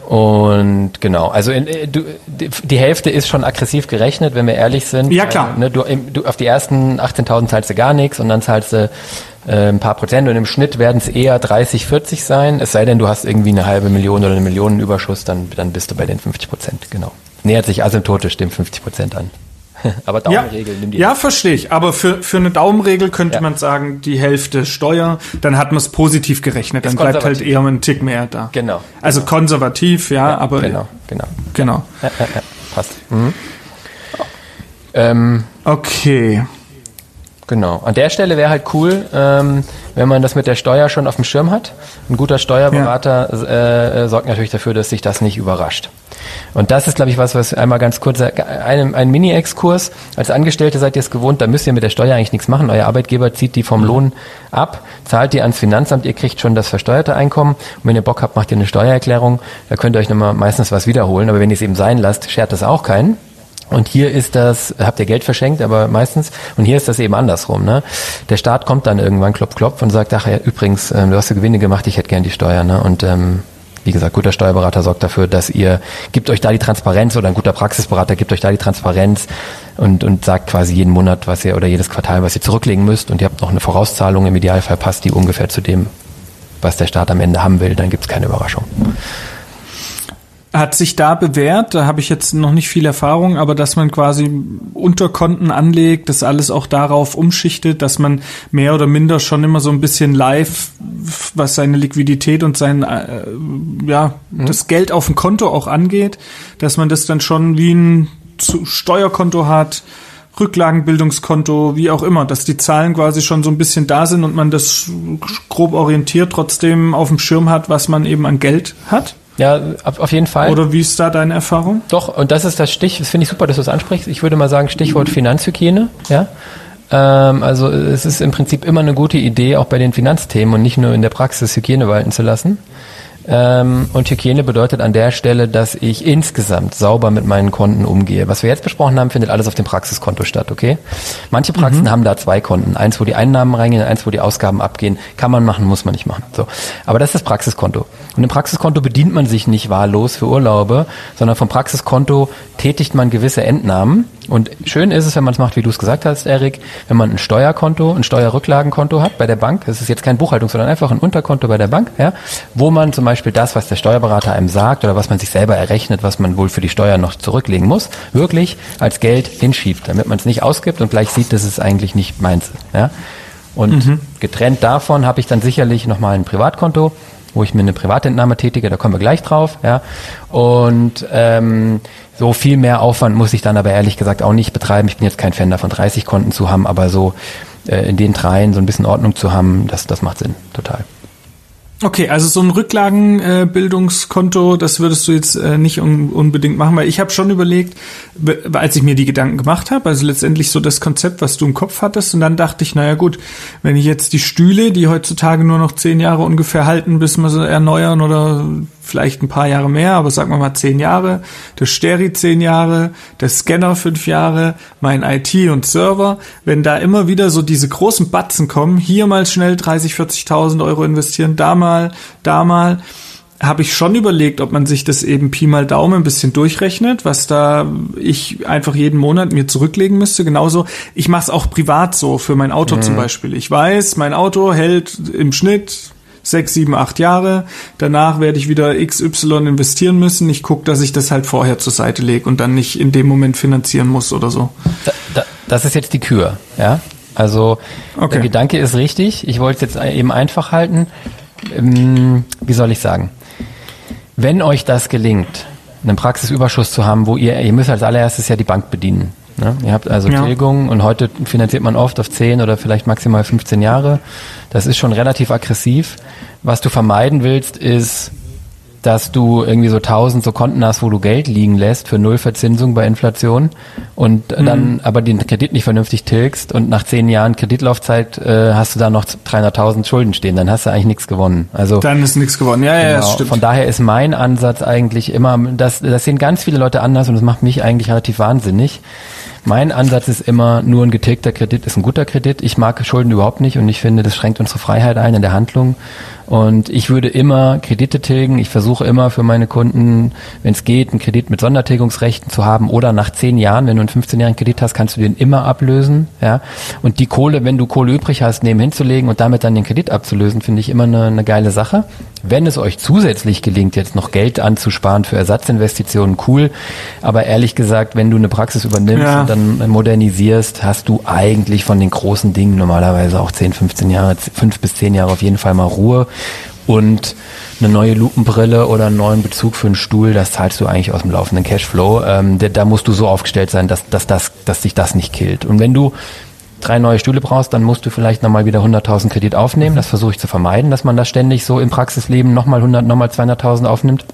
Und genau, also in, äh, du, die Hälfte ist schon aggressiv gerechnet, wenn wir ehrlich sind. Ja, klar. Weil, ne, du, du, auf die ersten 18.000 zahlst du gar nichts und dann zahlst du äh, ein paar Prozent und im Schnitt werden es eher 30, 40 sein. Es sei denn, du hast irgendwie eine halbe Million oder eine Million Überschuss, dann, dann bist du bei den 50 Prozent, genau. Nähert sich asymptotisch dem 50 Prozent an. *laughs* Aber Daumenregel ja, nimm die. Ja, verstehe ich. Aber für, für eine Daumenregel könnte ja. man sagen, die Hälfte Steuer, dann hat man es positiv gerechnet. Dann bleibt halt eher ein Tick mehr da. Genau. Also genau. konservativ, ja, ja, aber. Genau, genau. Genau. Ja, passt. Mhm. Ähm, okay. Genau. An der Stelle wäre halt cool, ähm, wenn man das mit der Steuer schon auf dem Schirm hat. Ein guter Steuerberater äh, äh, sorgt natürlich dafür, dass sich das nicht überrascht. Und das ist, glaube ich, was, was einmal ganz kurz, ein, ein Mini-Exkurs. Als Angestellte seid ihr es gewohnt, da müsst ihr mit der Steuer eigentlich nichts machen. Euer Arbeitgeber zieht die vom Lohn ab, zahlt die ans Finanzamt, ihr kriegt schon das versteuerte Einkommen. Und wenn ihr Bock habt, macht ihr eine Steuererklärung. Da könnt ihr euch nochmal meistens was wiederholen. Aber wenn ihr es eben sein lasst, schert das auch keinen. Und hier ist das, habt ihr Geld verschenkt, aber meistens, und hier ist das eben andersrum. Ne? Der Staat kommt dann irgendwann klopf, klopf und sagt, ach ja, übrigens, ähm, du hast ja Gewinne gemacht, ich hätte gern die Steuer. Ne? Und ähm, wie gesagt, guter Steuerberater sorgt dafür, dass ihr, gibt euch da die Transparenz oder ein guter Praxisberater gibt euch da die Transparenz und, und sagt quasi jeden Monat, was ihr oder jedes Quartal, was ihr zurücklegen müsst. Und ihr habt noch eine Vorauszahlung, im Idealfall passt die ungefähr zu dem, was der Staat am Ende haben will, dann gibt's keine Überraschung hat sich da bewährt, da habe ich jetzt noch nicht viel Erfahrung, aber dass man quasi Unterkonten anlegt, das alles auch darauf umschichtet, dass man mehr oder minder schon immer so ein bisschen live, was seine Liquidität und sein, äh, ja, mhm. das Geld auf dem Konto auch angeht, dass man das dann schon wie ein Steuerkonto hat, Rücklagenbildungskonto, wie auch immer, dass die Zahlen quasi schon so ein bisschen da sind und man das grob orientiert trotzdem auf dem Schirm hat, was man eben an Geld hat. Ja, auf jeden Fall. Oder wie ist da deine Erfahrung? Doch, und das ist das Stich, das finde ich super, dass du es ansprichst. Ich würde mal sagen, Stichwort Finanzhygiene, ja. Ähm, also es ist im Prinzip immer eine gute Idee, auch bei den Finanzthemen und nicht nur in der Praxis Hygiene walten zu lassen. Ähm, und Hygiene bedeutet an der Stelle, dass ich insgesamt sauber mit meinen Konten umgehe. Was wir jetzt besprochen haben, findet alles auf dem Praxiskonto statt, okay? Manche Praxen mhm. haben da zwei Konten. Eins, wo die Einnahmen reingehen, eins, wo die Ausgaben abgehen. Kann man machen, muss man nicht machen. So. Aber das ist das Praxiskonto. Und im Praxiskonto bedient man sich nicht wahllos für Urlaube, sondern vom Praxiskonto tätigt man gewisse Entnahmen und schön ist es, wenn man es macht, wie du es gesagt hast, Erik, wenn man ein Steuerkonto, ein Steuerrücklagenkonto hat bei der Bank. Das ist jetzt kein Buchhaltung, sondern einfach ein Unterkonto bei der Bank, ja, wo man zum Beispiel das, was der Steuerberater einem sagt oder was man sich selber errechnet, was man wohl für die Steuer noch zurücklegen muss, wirklich als Geld hinschiebt, damit man es nicht ausgibt und gleich sieht, dass es eigentlich nicht meins. Ja. Und mhm. getrennt davon habe ich dann sicherlich nochmal ein Privatkonto, wo ich mir eine Privatentnahme tätige, da kommen wir gleich drauf, ja. Und ähm, so viel mehr Aufwand muss ich dann aber ehrlich gesagt auch nicht betreiben. Ich bin jetzt kein Fan davon, 30 Konten zu haben, aber so äh, in den dreien so ein bisschen Ordnung zu haben, das, das macht Sinn, total. Okay, also so ein Rücklagenbildungskonto, äh, das würdest du jetzt äh, nicht un unbedingt machen, weil ich habe schon überlegt, als ich mir die Gedanken gemacht habe, also letztendlich so das Konzept, was du im Kopf hattest, und dann dachte ich, naja gut, wenn ich jetzt die Stühle, die heutzutage nur noch zehn Jahre ungefähr halten, bis wir sie erneuern oder vielleicht ein paar Jahre mehr, aber sagen wir mal zehn Jahre, der Steri zehn Jahre, der Scanner fünf Jahre, mein IT und Server, wenn da immer wieder so diese großen Batzen kommen, hier mal schnell 30, 40.000 Euro investieren, da mal, da mal, habe ich schon überlegt, ob man sich das eben Pi mal Daumen ein bisschen durchrechnet, was da ich einfach jeden Monat mir zurücklegen müsste. Genauso, ich mache es auch privat so für mein Auto mhm. zum Beispiel. Ich weiß, mein Auto hält im Schnitt sechs, sieben, acht Jahre. Danach werde ich wieder XY investieren müssen. Ich gucke, dass ich das halt vorher zur Seite lege und dann nicht in dem Moment finanzieren muss oder so. Da, da, das ist jetzt die Kür, ja. Also okay. der Gedanke ist richtig. Ich wollte es jetzt eben einfach halten. Ähm, wie soll ich sagen? Wenn euch das gelingt, einen Praxisüberschuss zu haben, wo ihr, ihr müsst als allererstes ja die Bank bedienen. Ne? Ihr habt also ja. Tilgungen und heute finanziert man oft auf 10 oder vielleicht maximal 15 Jahre. Das ist schon relativ aggressiv. Was du vermeiden willst, ist dass du irgendwie so tausend so Konten hast, wo du Geld liegen lässt für null Verzinsung bei Inflation und mhm. dann aber den Kredit nicht vernünftig tilgst und nach zehn Jahren Kreditlaufzeit äh, hast du da noch 300.000 Schulden stehen, dann hast du eigentlich nichts gewonnen. Also dann ist nichts gewonnen. Ja, genau, ja, das stimmt. Von daher ist mein Ansatz eigentlich immer, das, das sehen ganz viele Leute anders und das macht mich eigentlich relativ wahnsinnig. Mein Ansatz ist immer, nur ein getilgter Kredit ist ein guter Kredit. Ich mag Schulden überhaupt nicht und ich finde, das schränkt unsere Freiheit ein in der Handlung. Und ich würde immer Kredite tilgen. Ich versuche immer für meine Kunden, wenn es geht, einen Kredit mit Sondertilgungsrechten zu haben oder nach zehn Jahren, wenn du einen 15-jährigen Kredit hast, kannst du den immer ablösen. Ja. Und die Kohle, wenn du Kohle übrig hast, nebenhin zu legen und damit dann den Kredit abzulösen, finde ich immer eine, eine geile Sache. Wenn es euch zusätzlich gelingt, jetzt noch Geld anzusparen für Ersatzinvestitionen, cool. Aber ehrlich gesagt, wenn du eine Praxis übernimmst ja. und dann modernisierst, hast du eigentlich von den großen Dingen normalerweise auch 10, 15 Jahre, 5 bis 10 Jahre auf jeden Fall mal Ruhe. Und eine neue Lupenbrille oder einen neuen Bezug für einen Stuhl, das zahlst du eigentlich aus dem laufenden Cashflow. Ähm, da musst du so aufgestellt sein, dass, dass, das, dass sich das nicht killt. Und wenn du drei neue Stühle brauchst, dann musst du vielleicht nochmal wieder 100.000 Kredit aufnehmen. Das versuche ich zu vermeiden, dass man das ständig so im Praxisleben nochmal 100, nochmal 200.000 aufnimmt.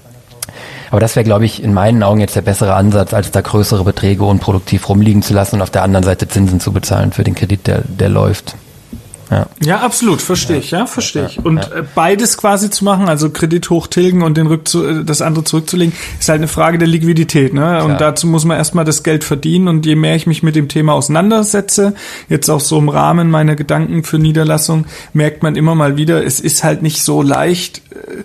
Aber das wäre, glaube ich, in meinen Augen jetzt der bessere Ansatz, als da größere Beträge unproduktiv rumliegen zu lassen und auf der anderen Seite Zinsen zu bezahlen für den Kredit, der, der läuft. Ja. ja, absolut, verstehe ich, ja, verstehe ich. Und. Äh, beides quasi zu machen, also Kredit hochtilgen und den Rückzu äh, das andere zurückzulegen, ist halt eine Frage der Liquidität. Ne? Klar. Und dazu muss man erstmal das Geld verdienen. Und je mehr ich mich mit dem Thema auseinandersetze, jetzt auch so im Rahmen meiner Gedanken für Niederlassung, merkt man immer mal wieder, es ist halt nicht so leicht äh,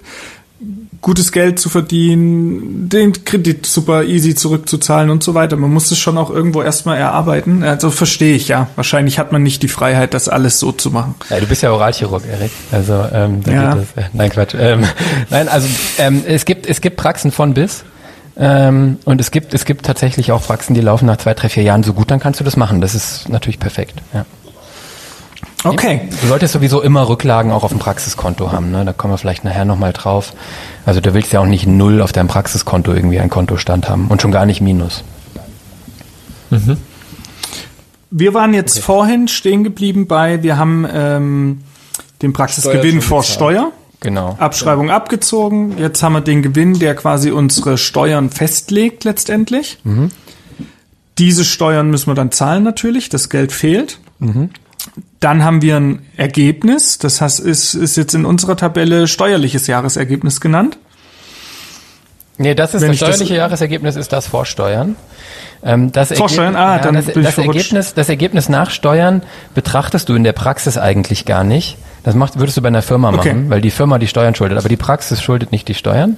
gutes Geld zu verdienen, den Kredit super easy zurückzuzahlen und so weiter. Man muss es schon auch irgendwo erstmal erarbeiten. Also verstehe ich ja. Wahrscheinlich hat man nicht die Freiheit, das alles so zu machen. Ja, du bist ja Oralchirurg, Erik. Also ähm, da ja. geht das. Äh, nein, Quatsch. Ähm, *laughs* nein, also ähm, es gibt es gibt Praxen von bis. Ähm, und es gibt es gibt tatsächlich auch Praxen, die laufen nach zwei, drei, vier Jahren so gut, dann kannst du das machen. Das ist natürlich perfekt. Ja. Okay. Du solltest sowieso immer Rücklagen auch auf dem Praxiskonto haben. Ne? Da kommen wir vielleicht nachher nochmal drauf. Also du willst ja auch nicht null auf deinem Praxiskonto irgendwie ein Kontostand haben und schon gar nicht Minus. Mhm. Wir waren jetzt okay. vorhin stehen geblieben bei, wir haben ähm, den Praxisgewinn vor Steuer. Genau. Abschreibung ja. abgezogen. Jetzt haben wir den Gewinn, der quasi unsere Steuern festlegt letztendlich. Mhm. Diese Steuern müssen wir dann zahlen natürlich. Das Geld fehlt. Mhm. Dann haben wir ein Ergebnis, das heißt, ist, ist jetzt in unserer Tabelle steuerliches Jahresergebnis genannt. Nee, das ist Wenn das steuerliche das, Jahresergebnis, ist das Vorsteuern. Ähm, das Vorsteuern, ah, ja, dann das, bin das Ergebnis, das Ergebnis nach Steuern betrachtest du in der Praxis eigentlich gar nicht. Das macht, würdest du bei einer Firma machen, okay. weil die Firma die Steuern schuldet, aber die Praxis schuldet nicht die Steuern,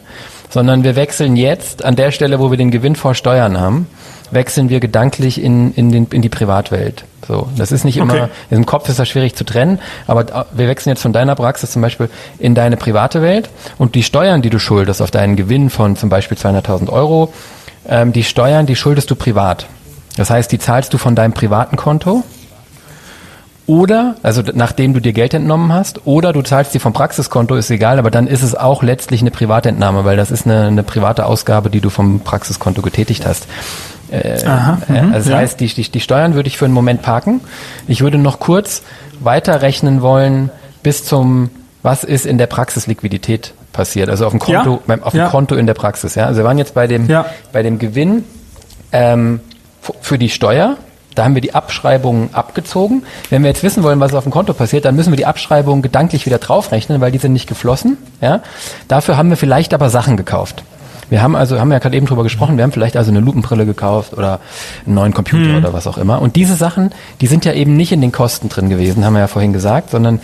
sondern wir wechseln jetzt an der Stelle, wo wir den Gewinn vor Steuern haben, wechseln wir gedanklich in, in, den, in die Privatwelt. So, das ist nicht immer, okay. im Kopf ist das schwierig zu trennen, aber wir wechseln jetzt von deiner Praxis zum Beispiel in deine private Welt und die Steuern, die du schuldest auf deinen Gewinn von zum Beispiel 200.000 Euro, ähm, die Steuern, die schuldest du privat. Das heißt, die zahlst du von deinem privaten Konto oder, also nachdem du dir Geld entnommen hast, oder du zahlst die vom Praxiskonto, ist egal, aber dann ist es auch letztlich eine Privatentnahme, weil das ist eine, eine private Ausgabe, die du vom Praxiskonto getätigt hast. Äh, Aha, äh, mhm, das ja. heißt, die, die, die Steuern würde ich für einen Moment parken. Ich würde noch kurz weiterrechnen wollen bis zum was ist in der Praxis Liquidität passiert, also auf dem Konto, ja. auf dem ja. Konto in der Praxis. Ja? Also wir waren jetzt bei dem, ja. bei dem Gewinn ähm, für die Steuer. Da haben wir die Abschreibungen abgezogen. Wenn wir jetzt wissen wollen, was auf dem Konto passiert, dann müssen wir die Abschreibungen gedanklich wieder draufrechnen, weil die sind nicht geflossen. Ja? Dafür haben wir vielleicht aber Sachen gekauft. Wir haben also, haben ja gerade eben drüber gesprochen, wir haben vielleicht also eine Lupenbrille gekauft oder einen neuen Computer mhm. oder was auch immer. Und diese Sachen, die sind ja eben nicht in den Kosten drin gewesen, haben wir ja vorhin gesagt, sondern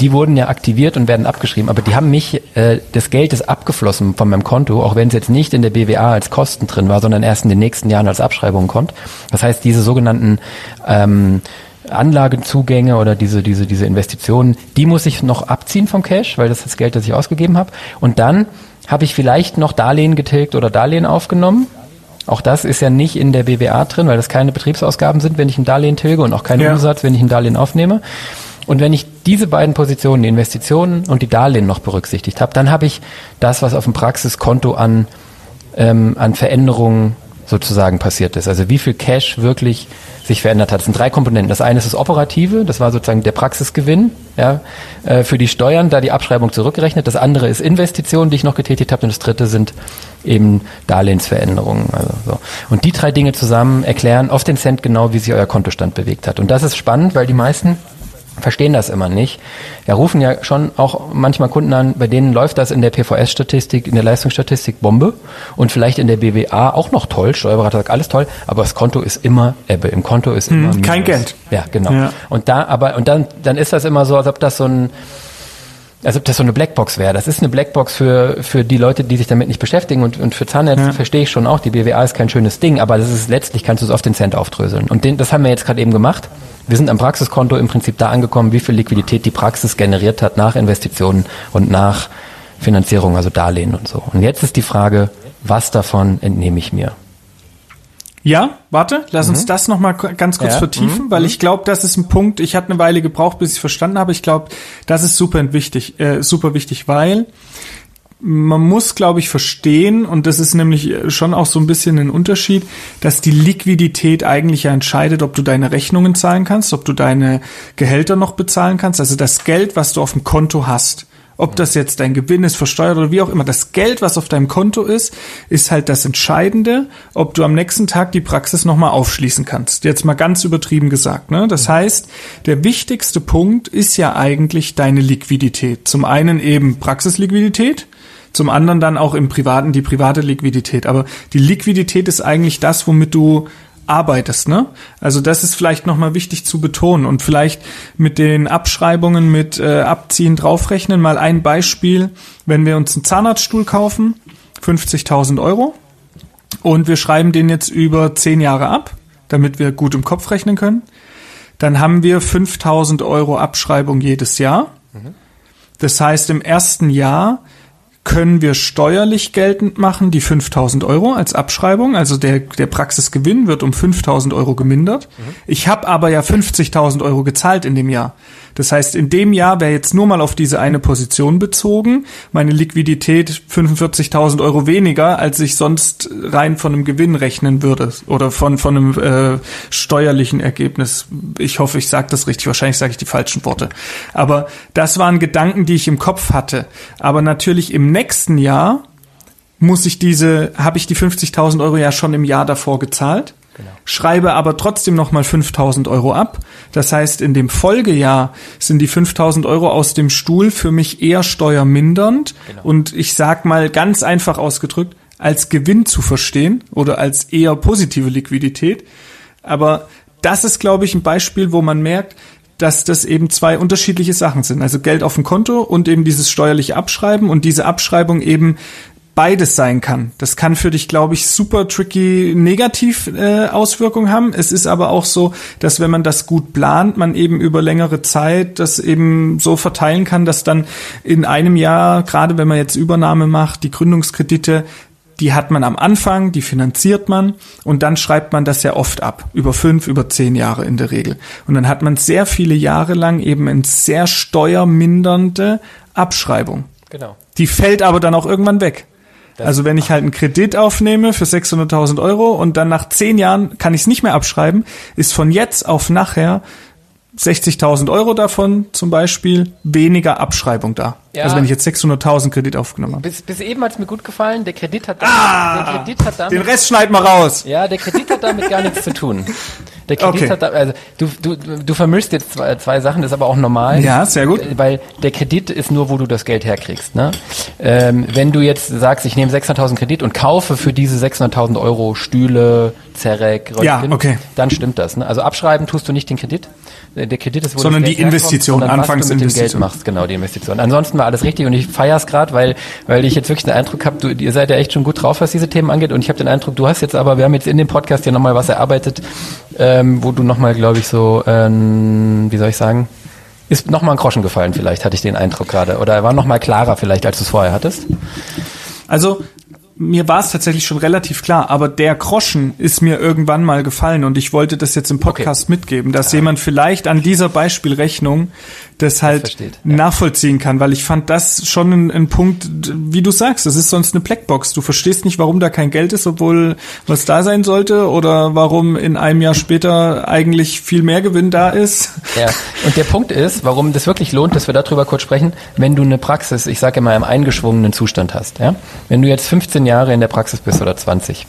die wurden ja aktiviert und werden abgeschrieben, aber die haben mich, äh, das Geld ist abgeflossen von meinem Konto, auch wenn es jetzt nicht in der BWA als Kosten drin war, sondern erst in den nächsten Jahren als Abschreibung kommt. Das heißt, diese sogenannten ähm, Anlagezugänge oder diese, diese, diese Investitionen, die muss ich noch abziehen vom Cash, weil das ist das Geld, das ich ausgegeben habe. Und dann habe ich vielleicht noch Darlehen getilgt oder Darlehen aufgenommen. Auch das ist ja nicht in der BWA drin, weil das keine Betriebsausgaben sind, wenn ich ein Darlehen tilge und auch kein ja. Umsatz, wenn ich ein Darlehen aufnehme. Und wenn ich diese beiden Positionen, die Investitionen und die Darlehen noch berücksichtigt habe, dann habe ich das, was auf dem Praxiskonto an, ähm, an Veränderungen sozusagen passiert ist. Also wie viel Cash wirklich sich verändert hat. Das sind drei Komponenten. Das eine ist das Operative, das war sozusagen der Praxisgewinn ja, äh, für die Steuern, da die Abschreibung zurückgerechnet. Das andere ist Investitionen, die ich noch getätigt habe. Und das dritte sind eben Darlehensveränderungen. Also so. Und die drei Dinge zusammen erklären auf den Cent genau, wie sich euer Kontostand bewegt hat. Und das ist spannend, weil die meisten verstehen das immer nicht. Ja, rufen ja schon auch manchmal Kunden an, bei denen läuft das in der PVS-Statistik, in der Leistungsstatistik Bombe und vielleicht in der BWA auch noch toll. Steuerberater sagt alles toll, aber das Konto ist immer Ebbe. Im Konto ist immer hm, kein Geld. Ja, genau. Ja. Und da, aber und dann, dann ist das immer so, als ob das so ein als ob das so eine Blackbox wäre. Das ist eine Blackbox für, für die Leute, die sich damit nicht beschäftigen und, und für Zahnärzte ja. verstehe ich schon auch, die BWA ist kein schönes Ding, aber das ist letztlich kannst du es auf den Cent aufdröseln. Und den, das haben wir jetzt gerade eben gemacht. Wir sind am Praxiskonto im Prinzip da angekommen, wie viel Liquidität die Praxis generiert hat nach Investitionen und nach Finanzierung, also Darlehen und so. Und jetzt ist die Frage, was davon entnehme ich mir? Ja, warte, lass mhm. uns das nochmal ganz kurz ja. vertiefen, mhm. weil ich glaube, das ist ein Punkt, ich hatte eine Weile gebraucht, bis ich verstanden habe. Ich glaube, das ist super wichtig, äh, super wichtig, weil man muss, glaube ich, verstehen, und das ist nämlich schon auch so ein bisschen ein Unterschied, dass die Liquidität eigentlich ja entscheidet, ob du deine Rechnungen zahlen kannst, ob du deine Gehälter noch bezahlen kannst. Also das Geld, was du auf dem Konto hast. Ob das jetzt dein Gewinn ist, versteuert oder wie auch immer, das Geld, was auf deinem Konto ist, ist halt das Entscheidende, ob du am nächsten Tag die Praxis nochmal aufschließen kannst. Jetzt mal ganz übertrieben gesagt. Ne? Das heißt, der wichtigste Punkt ist ja eigentlich deine Liquidität. Zum einen eben Praxisliquidität, zum anderen dann auch im Privaten die private Liquidität. Aber die Liquidität ist eigentlich das, womit du arbeitest, ne? Also das ist vielleicht nochmal wichtig zu betonen und vielleicht mit den Abschreibungen mit äh, Abziehen draufrechnen. Mal ein Beispiel, wenn wir uns einen Zahnarztstuhl kaufen, 50.000 Euro und wir schreiben den jetzt über 10 Jahre ab, damit wir gut im Kopf rechnen können, dann haben wir 5.000 Euro Abschreibung jedes Jahr. Mhm. Das heißt, im ersten Jahr können wir steuerlich geltend machen die 5000 Euro als Abschreibung. Also der, der Praxisgewinn wird um 5000 Euro gemindert. Mhm. Ich habe aber ja 50.000 Euro gezahlt in dem Jahr. Das heißt, in dem Jahr wäre jetzt nur mal auf diese eine Position bezogen, meine Liquidität 45.000 Euro weniger, als ich sonst rein von einem Gewinn rechnen würde oder von, von einem äh, steuerlichen Ergebnis. Ich hoffe, ich sage das richtig. Wahrscheinlich sage ich die falschen Worte. Aber das waren Gedanken, die ich im Kopf hatte. Aber natürlich im nächsten Jahr muss ich diese, habe ich die 50.000 Euro ja schon im Jahr davor gezahlt. Genau. Schreibe aber trotzdem nochmal 5000 Euro ab. Das heißt, in dem Folgejahr sind die 5000 Euro aus dem Stuhl für mich eher steuermindernd genau. und ich sag mal ganz einfach ausgedrückt, als Gewinn zu verstehen oder als eher positive Liquidität. Aber das ist, glaube ich, ein Beispiel, wo man merkt, dass das eben zwei unterschiedliche Sachen sind. Also Geld auf dem Konto und eben dieses steuerliche Abschreiben und diese Abschreibung eben beides sein kann. Das kann für dich, glaube ich, super tricky negativ äh, Auswirkungen haben. Es ist aber auch so, dass wenn man das gut plant, man eben über längere Zeit das eben so verteilen kann, dass dann in einem Jahr, gerade wenn man jetzt Übernahme macht, die Gründungskredite die hat man am Anfang, die finanziert man und dann schreibt man das ja oft ab. Über fünf, über zehn Jahre in der Regel. Und dann hat man sehr viele Jahre lang eben eine sehr steuermindernde Abschreibung. Genau. Die fällt aber dann auch irgendwann weg. Das also wenn ich halt einen Kredit aufnehme für 600.000 Euro und dann nach zehn Jahren kann ich es nicht mehr abschreiben, ist von jetzt auf nachher 60.000 Euro davon zum Beispiel weniger Abschreibung da. Ja. Also wenn ich jetzt 600.000 Kredit aufgenommen habe. Bis, bis eben hat's mir gut gefallen. Der Kredit hat damit, ah, der Kredit hat damit, den Rest schneid mal raus. Ja, der Kredit hat damit gar nichts zu tun. *laughs* Der Kredit okay. hat, also du, du, du vermischst jetzt zwei, zwei Sachen, das ist aber auch normal. Ja, sehr gut. Weil der Kredit ist nur, wo du das Geld herkriegst. Ne? Ähm, wenn du jetzt sagst, ich nehme 600.000 Kredit und kaufe für diese 600.000 Euro Stühle, Zerek, Röntgen, ja, okay. dann stimmt das. Ne? Also abschreiben tust du nicht den Kredit. Der Kredit ist, wo Sondern die Investition, herkommt, anfangs du mit dem Geld machst, genau, die Investition. Ansonsten war alles richtig und ich feier's gerade, weil, weil ich jetzt wirklich den Eindruck habe, du, ihr seid ja echt schon gut drauf, was diese Themen angeht und ich habe den Eindruck, du hast jetzt aber, wir haben jetzt in dem Podcast ja nochmal was erarbeitet, ähm, wo du nochmal, glaube ich, so, ähm, wie soll ich sagen, ist nochmal ein Groschen gefallen vielleicht, hatte ich den Eindruck gerade. Oder war nochmal klarer vielleicht, als du es vorher hattest? Also mir war es tatsächlich schon relativ klar, aber der Groschen ist mir irgendwann mal gefallen und ich wollte das jetzt im Podcast okay. mitgeben, dass ja. jemand vielleicht an dieser Beispielrechnung das halt das nachvollziehen kann, weil ich fand das schon ein, ein, Punkt, wie du sagst, das ist sonst eine Blackbox. Du verstehst nicht, warum da kein Geld ist, obwohl was da sein sollte oder warum in einem Jahr später eigentlich viel mehr Gewinn da ist. Ja, und der Punkt ist, warum das wirklich lohnt, dass wir darüber kurz sprechen, wenn du eine Praxis, ich sage immer, im eingeschwungenen Zustand hast. Ja? Wenn du jetzt 15 Jahre in der Praxis bist oder 20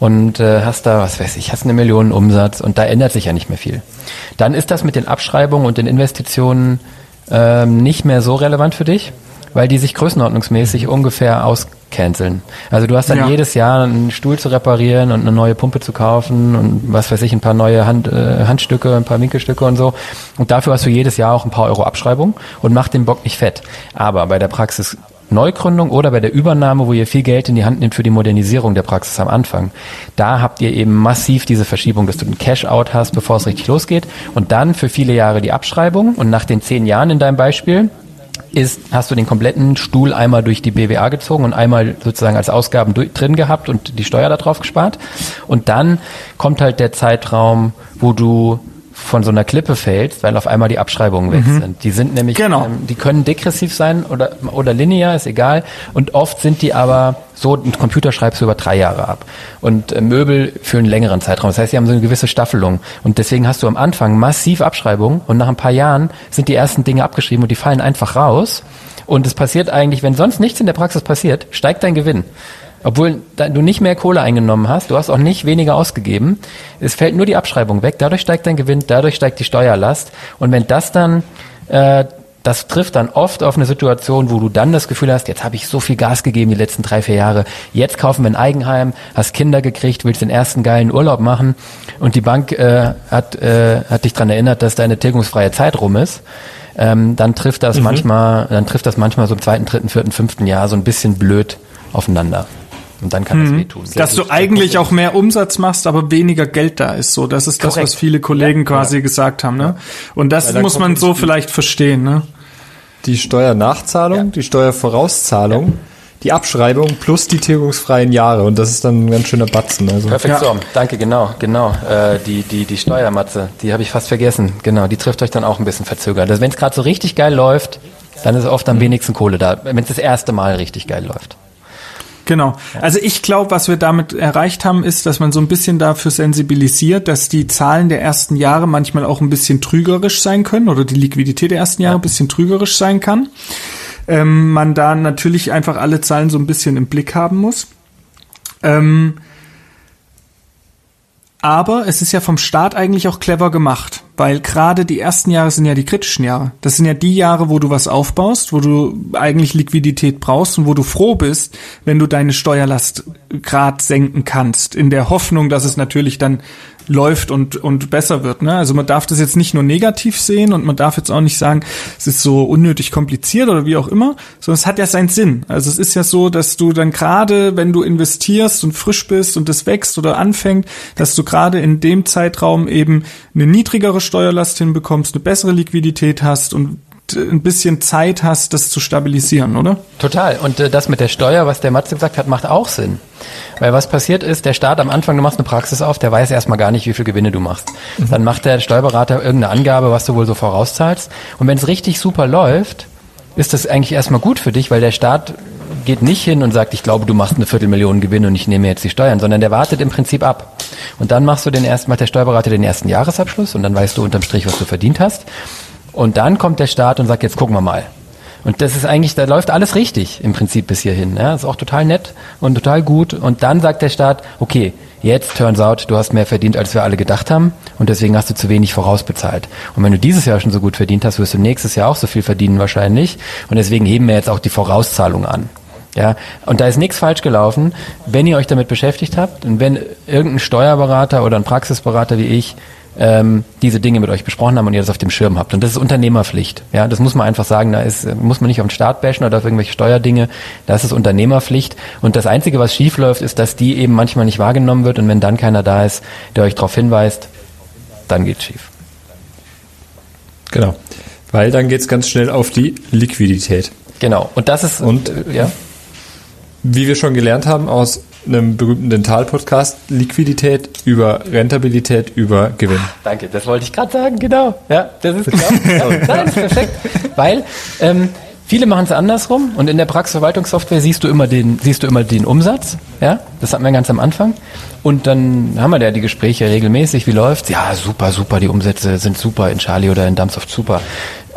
und äh, hast da, was weiß ich, hast eine Million Umsatz und da ändert sich ja nicht mehr viel, dann ist das mit den Abschreibungen und den Investitionen ähm, nicht mehr so relevant für dich, weil die sich größenordnungsmäßig ungefähr auscanceln. Also du hast dann ja. jedes Jahr einen Stuhl zu reparieren und eine neue Pumpe zu kaufen und was weiß ich, ein paar neue Hand, äh, Handstücke, ein paar Winkelstücke und so. Und dafür hast du jedes Jahr auch ein paar Euro Abschreibung und macht den Bock nicht fett. Aber bei der Praxis Neugründung oder bei der Übernahme, wo ihr viel Geld in die Hand nehmt für die Modernisierung der Praxis am Anfang. Da habt ihr eben massiv diese Verschiebung, dass du einen Cash-out hast, bevor es richtig losgeht und dann für viele Jahre die Abschreibung und nach den zehn Jahren in deinem Beispiel ist, hast du den kompletten Stuhl einmal durch die BWA gezogen und einmal sozusagen als Ausgaben drin gehabt und die Steuer darauf gespart. Und dann kommt halt der Zeitraum, wo du von so einer Klippe fällst, weil auf einmal die Abschreibungen weg mhm. sind. Die sind nämlich, genau. ähm, die können degressiv sein oder, oder linear, ist egal. Und oft sind die aber so, ein Computer schreibst du über drei Jahre ab. Und äh, Möbel für einen längeren Zeitraum. Das heißt, sie haben so eine gewisse Staffelung. Und deswegen hast du am Anfang massiv Abschreibungen und nach ein paar Jahren sind die ersten Dinge abgeschrieben und die fallen einfach raus. Und es passiert eigentlich, wenn sonst nichts in der Praxis passiert, steigt dein Gewinn. Obwohl du nicht mehr Kohle eingenommen hast, du hast auch nicht weniger ausgegeben. Es fällt nur die Abschreibung weg, dadurch steigt dein Gewinn, dadurch steigt die Steuerlast. Und wenn das dann, äh, das trifft dann oft auf eine Situation, wo du dann das Gefühl hast, jetzt habe ich so viel Gas gegeben die letzten drei, vier Jahre, jetzt kaufen wir ein Eigenheim, hast Kinder gekriegt, willst den ersten geilen Urlaub machen und die Bank äh, hat, äh, hat dich dran erinnert, dass deine tilgungsfreie Zeit rum ist. Ähm, dann trifft das mhm. manchmal, dann trifft das manchmal so im zweiten, dritten, vierten, fünften Jahr so ein bisschen blöd aufeinander. Und dann kann mhm. das wehtun. Sehr Dass du eigentlich auch mehr Umsatz machst, aber weniger Geld da ist. So, das ist Korrekt. das, was viele Kollegen ja, quasi ja. gesagt haben. Ne? Und das ja, muss man so vielleicht verstehen. Ne? Die Steuernachzahlung, die Steuervorauszahlung, die Abschreibung plus die tilgungsfreien Jahre. Und das ist dann ein ganz schöner Batzen. Also. Perfekt, so. Danke, genau, genau. Äh, die, die, die Steuermatze, die habe ich fast vergessen. Genau, die trifft euch dann auch ein bisschen verzögert. Also wenn es gerade so richtig geil läuft, dann ist oft am wenigsten Kohle da, wenn es das erste Mal richtig geil läuft. Genau. Also ich glaube, was wir damit erreicht haben, ist, dass man so ein bisschen dafür sensibilisiert, dass die Zahlen der ersten Jahre manchmal auch ein bisschen trügerisch sein können oder die Liquidität der ersten Jahre ein bisschen trügerisch sein kann. Ähm, man da natürlich einfach alle Zahlen so ein bisschen im Blick haben muss. Ähm, aber es ist ja vom Staat eigentlich auch clever gemacht, weil gerade die ersten Jahre sind ja die kritischen Jahre. Das sind ja die Jahre, wo du was aufbaust, wo du eigentlich Liquidität brauchst und wo du froh bist, wenn du deine Steuerlast grad senken kannst, in der Hoffnung, dass es natürlich dann läuft und, und besser wird. Ne? Also man darf das jetzt nicht nur negativ sehen und man darf jetzt auch nicht sagen, es ist so unnötig kompliziert oder wie auch immer, sondern es hat ja seinen Sinn. Also es ist ja so, dass du dann gerade, wenn du investierst und frisch bist und das wächst oder anfängt, dass du gerade in dem Zeitraum eben eine niedrigere Steuerlast hinbekommst, eine bessere Liquidität hast und ein bisschen Zeit hast, das zu stabilisieren, oder? Total. Und äh, das mit der Steuer, was der Matze gesagt hat, macht auch Sinn. Weil was passiert ist, der Staat am Anfang, du machst eine Praxis auf, der weiß erstmal gar nicht, wie viel Gewinne du machst. Mhm. Dann macht der Steuerberater irgendeine Angabe, was du wohl so vorauszahlst. Und wenn es richtig super läuft, ist das eigentlich erstmal gut für dich, weil der Staat geht nicht hin und sagt, ich glaube, du machst eine Viertelmillion Gewinn und ich nehme jetzt die Steuern, sondern der wartet im Prinzip ab. Und dann machst du den ersten, macht der Steuerberater den ersten Jahresabschluss und dann weißt du unterm Strich, was du verdient hast. Und dann kommt der Staat und sagt, jetzt gucken wir mal. Und das ist eigentlich, da läuft alles richtig im Prinzip bis hierhin. Ja? ist auch total nett und total gut. Und dann sagt der Staat, okay, jetzt turns out, du hast mehr verdient, als wir alle gedacht haben und deswegen hast du zu wenig vorausbezahlt. Und wenn du dieses Jahr schon so gut verdient hast, wirst du nächstes Jahr auch so viel verdienen wahrscheinlich. Und deswegen heben wir jetzt auch die Vorauszahlung an. Ja, und da ist nichts falsch gelaufen, wenn ihr euch damit beschäftigt habt und wenn irgendein Steuerberater oder ein Praxisberater wie ich ähm, diese Dinge mit euch besprochen haben und ihr das auf dem Schirm habt. Und das ist Unternehmerpflicht. Ja, das muss man einfach sagen. Da ist, muss man nicht auf den Staat bashen oder auf irgendwelche Steuerdinge. Das ist Unternehmerpflicht. Und das Einzige, was schief läuft, ist, dass die eben manchmal nicht wahrgenommen wird. Und wenn dann keiner da ist, der euch darauf hinweist, dann geht's schief. Genau. Weil dann geht's ganz schnell auf die Liquidität. Genau. Und das ist, und, ja. Wie wir schon gelernt haben aus einem berühmten Dental-Podcast, Liquidität über Rentabilität über Gewinn. Danke, das wollte ich gerade sagen, genau. Ja, das ist genau. *laughs* ja, das ist perfekt. Weil ähm, viele machen es andersrum und in der Praxisverwaltungssoftware siehst du immer den, siehst du immer den Umsatz. Ja, das hatten wir ganz am Anfang. Und dann haben wir ja die Gespräche regelmäßig. Wie läuft's? Ja, super, super. Die Umsätze sind super in Charlie oder in Dumpsoft super.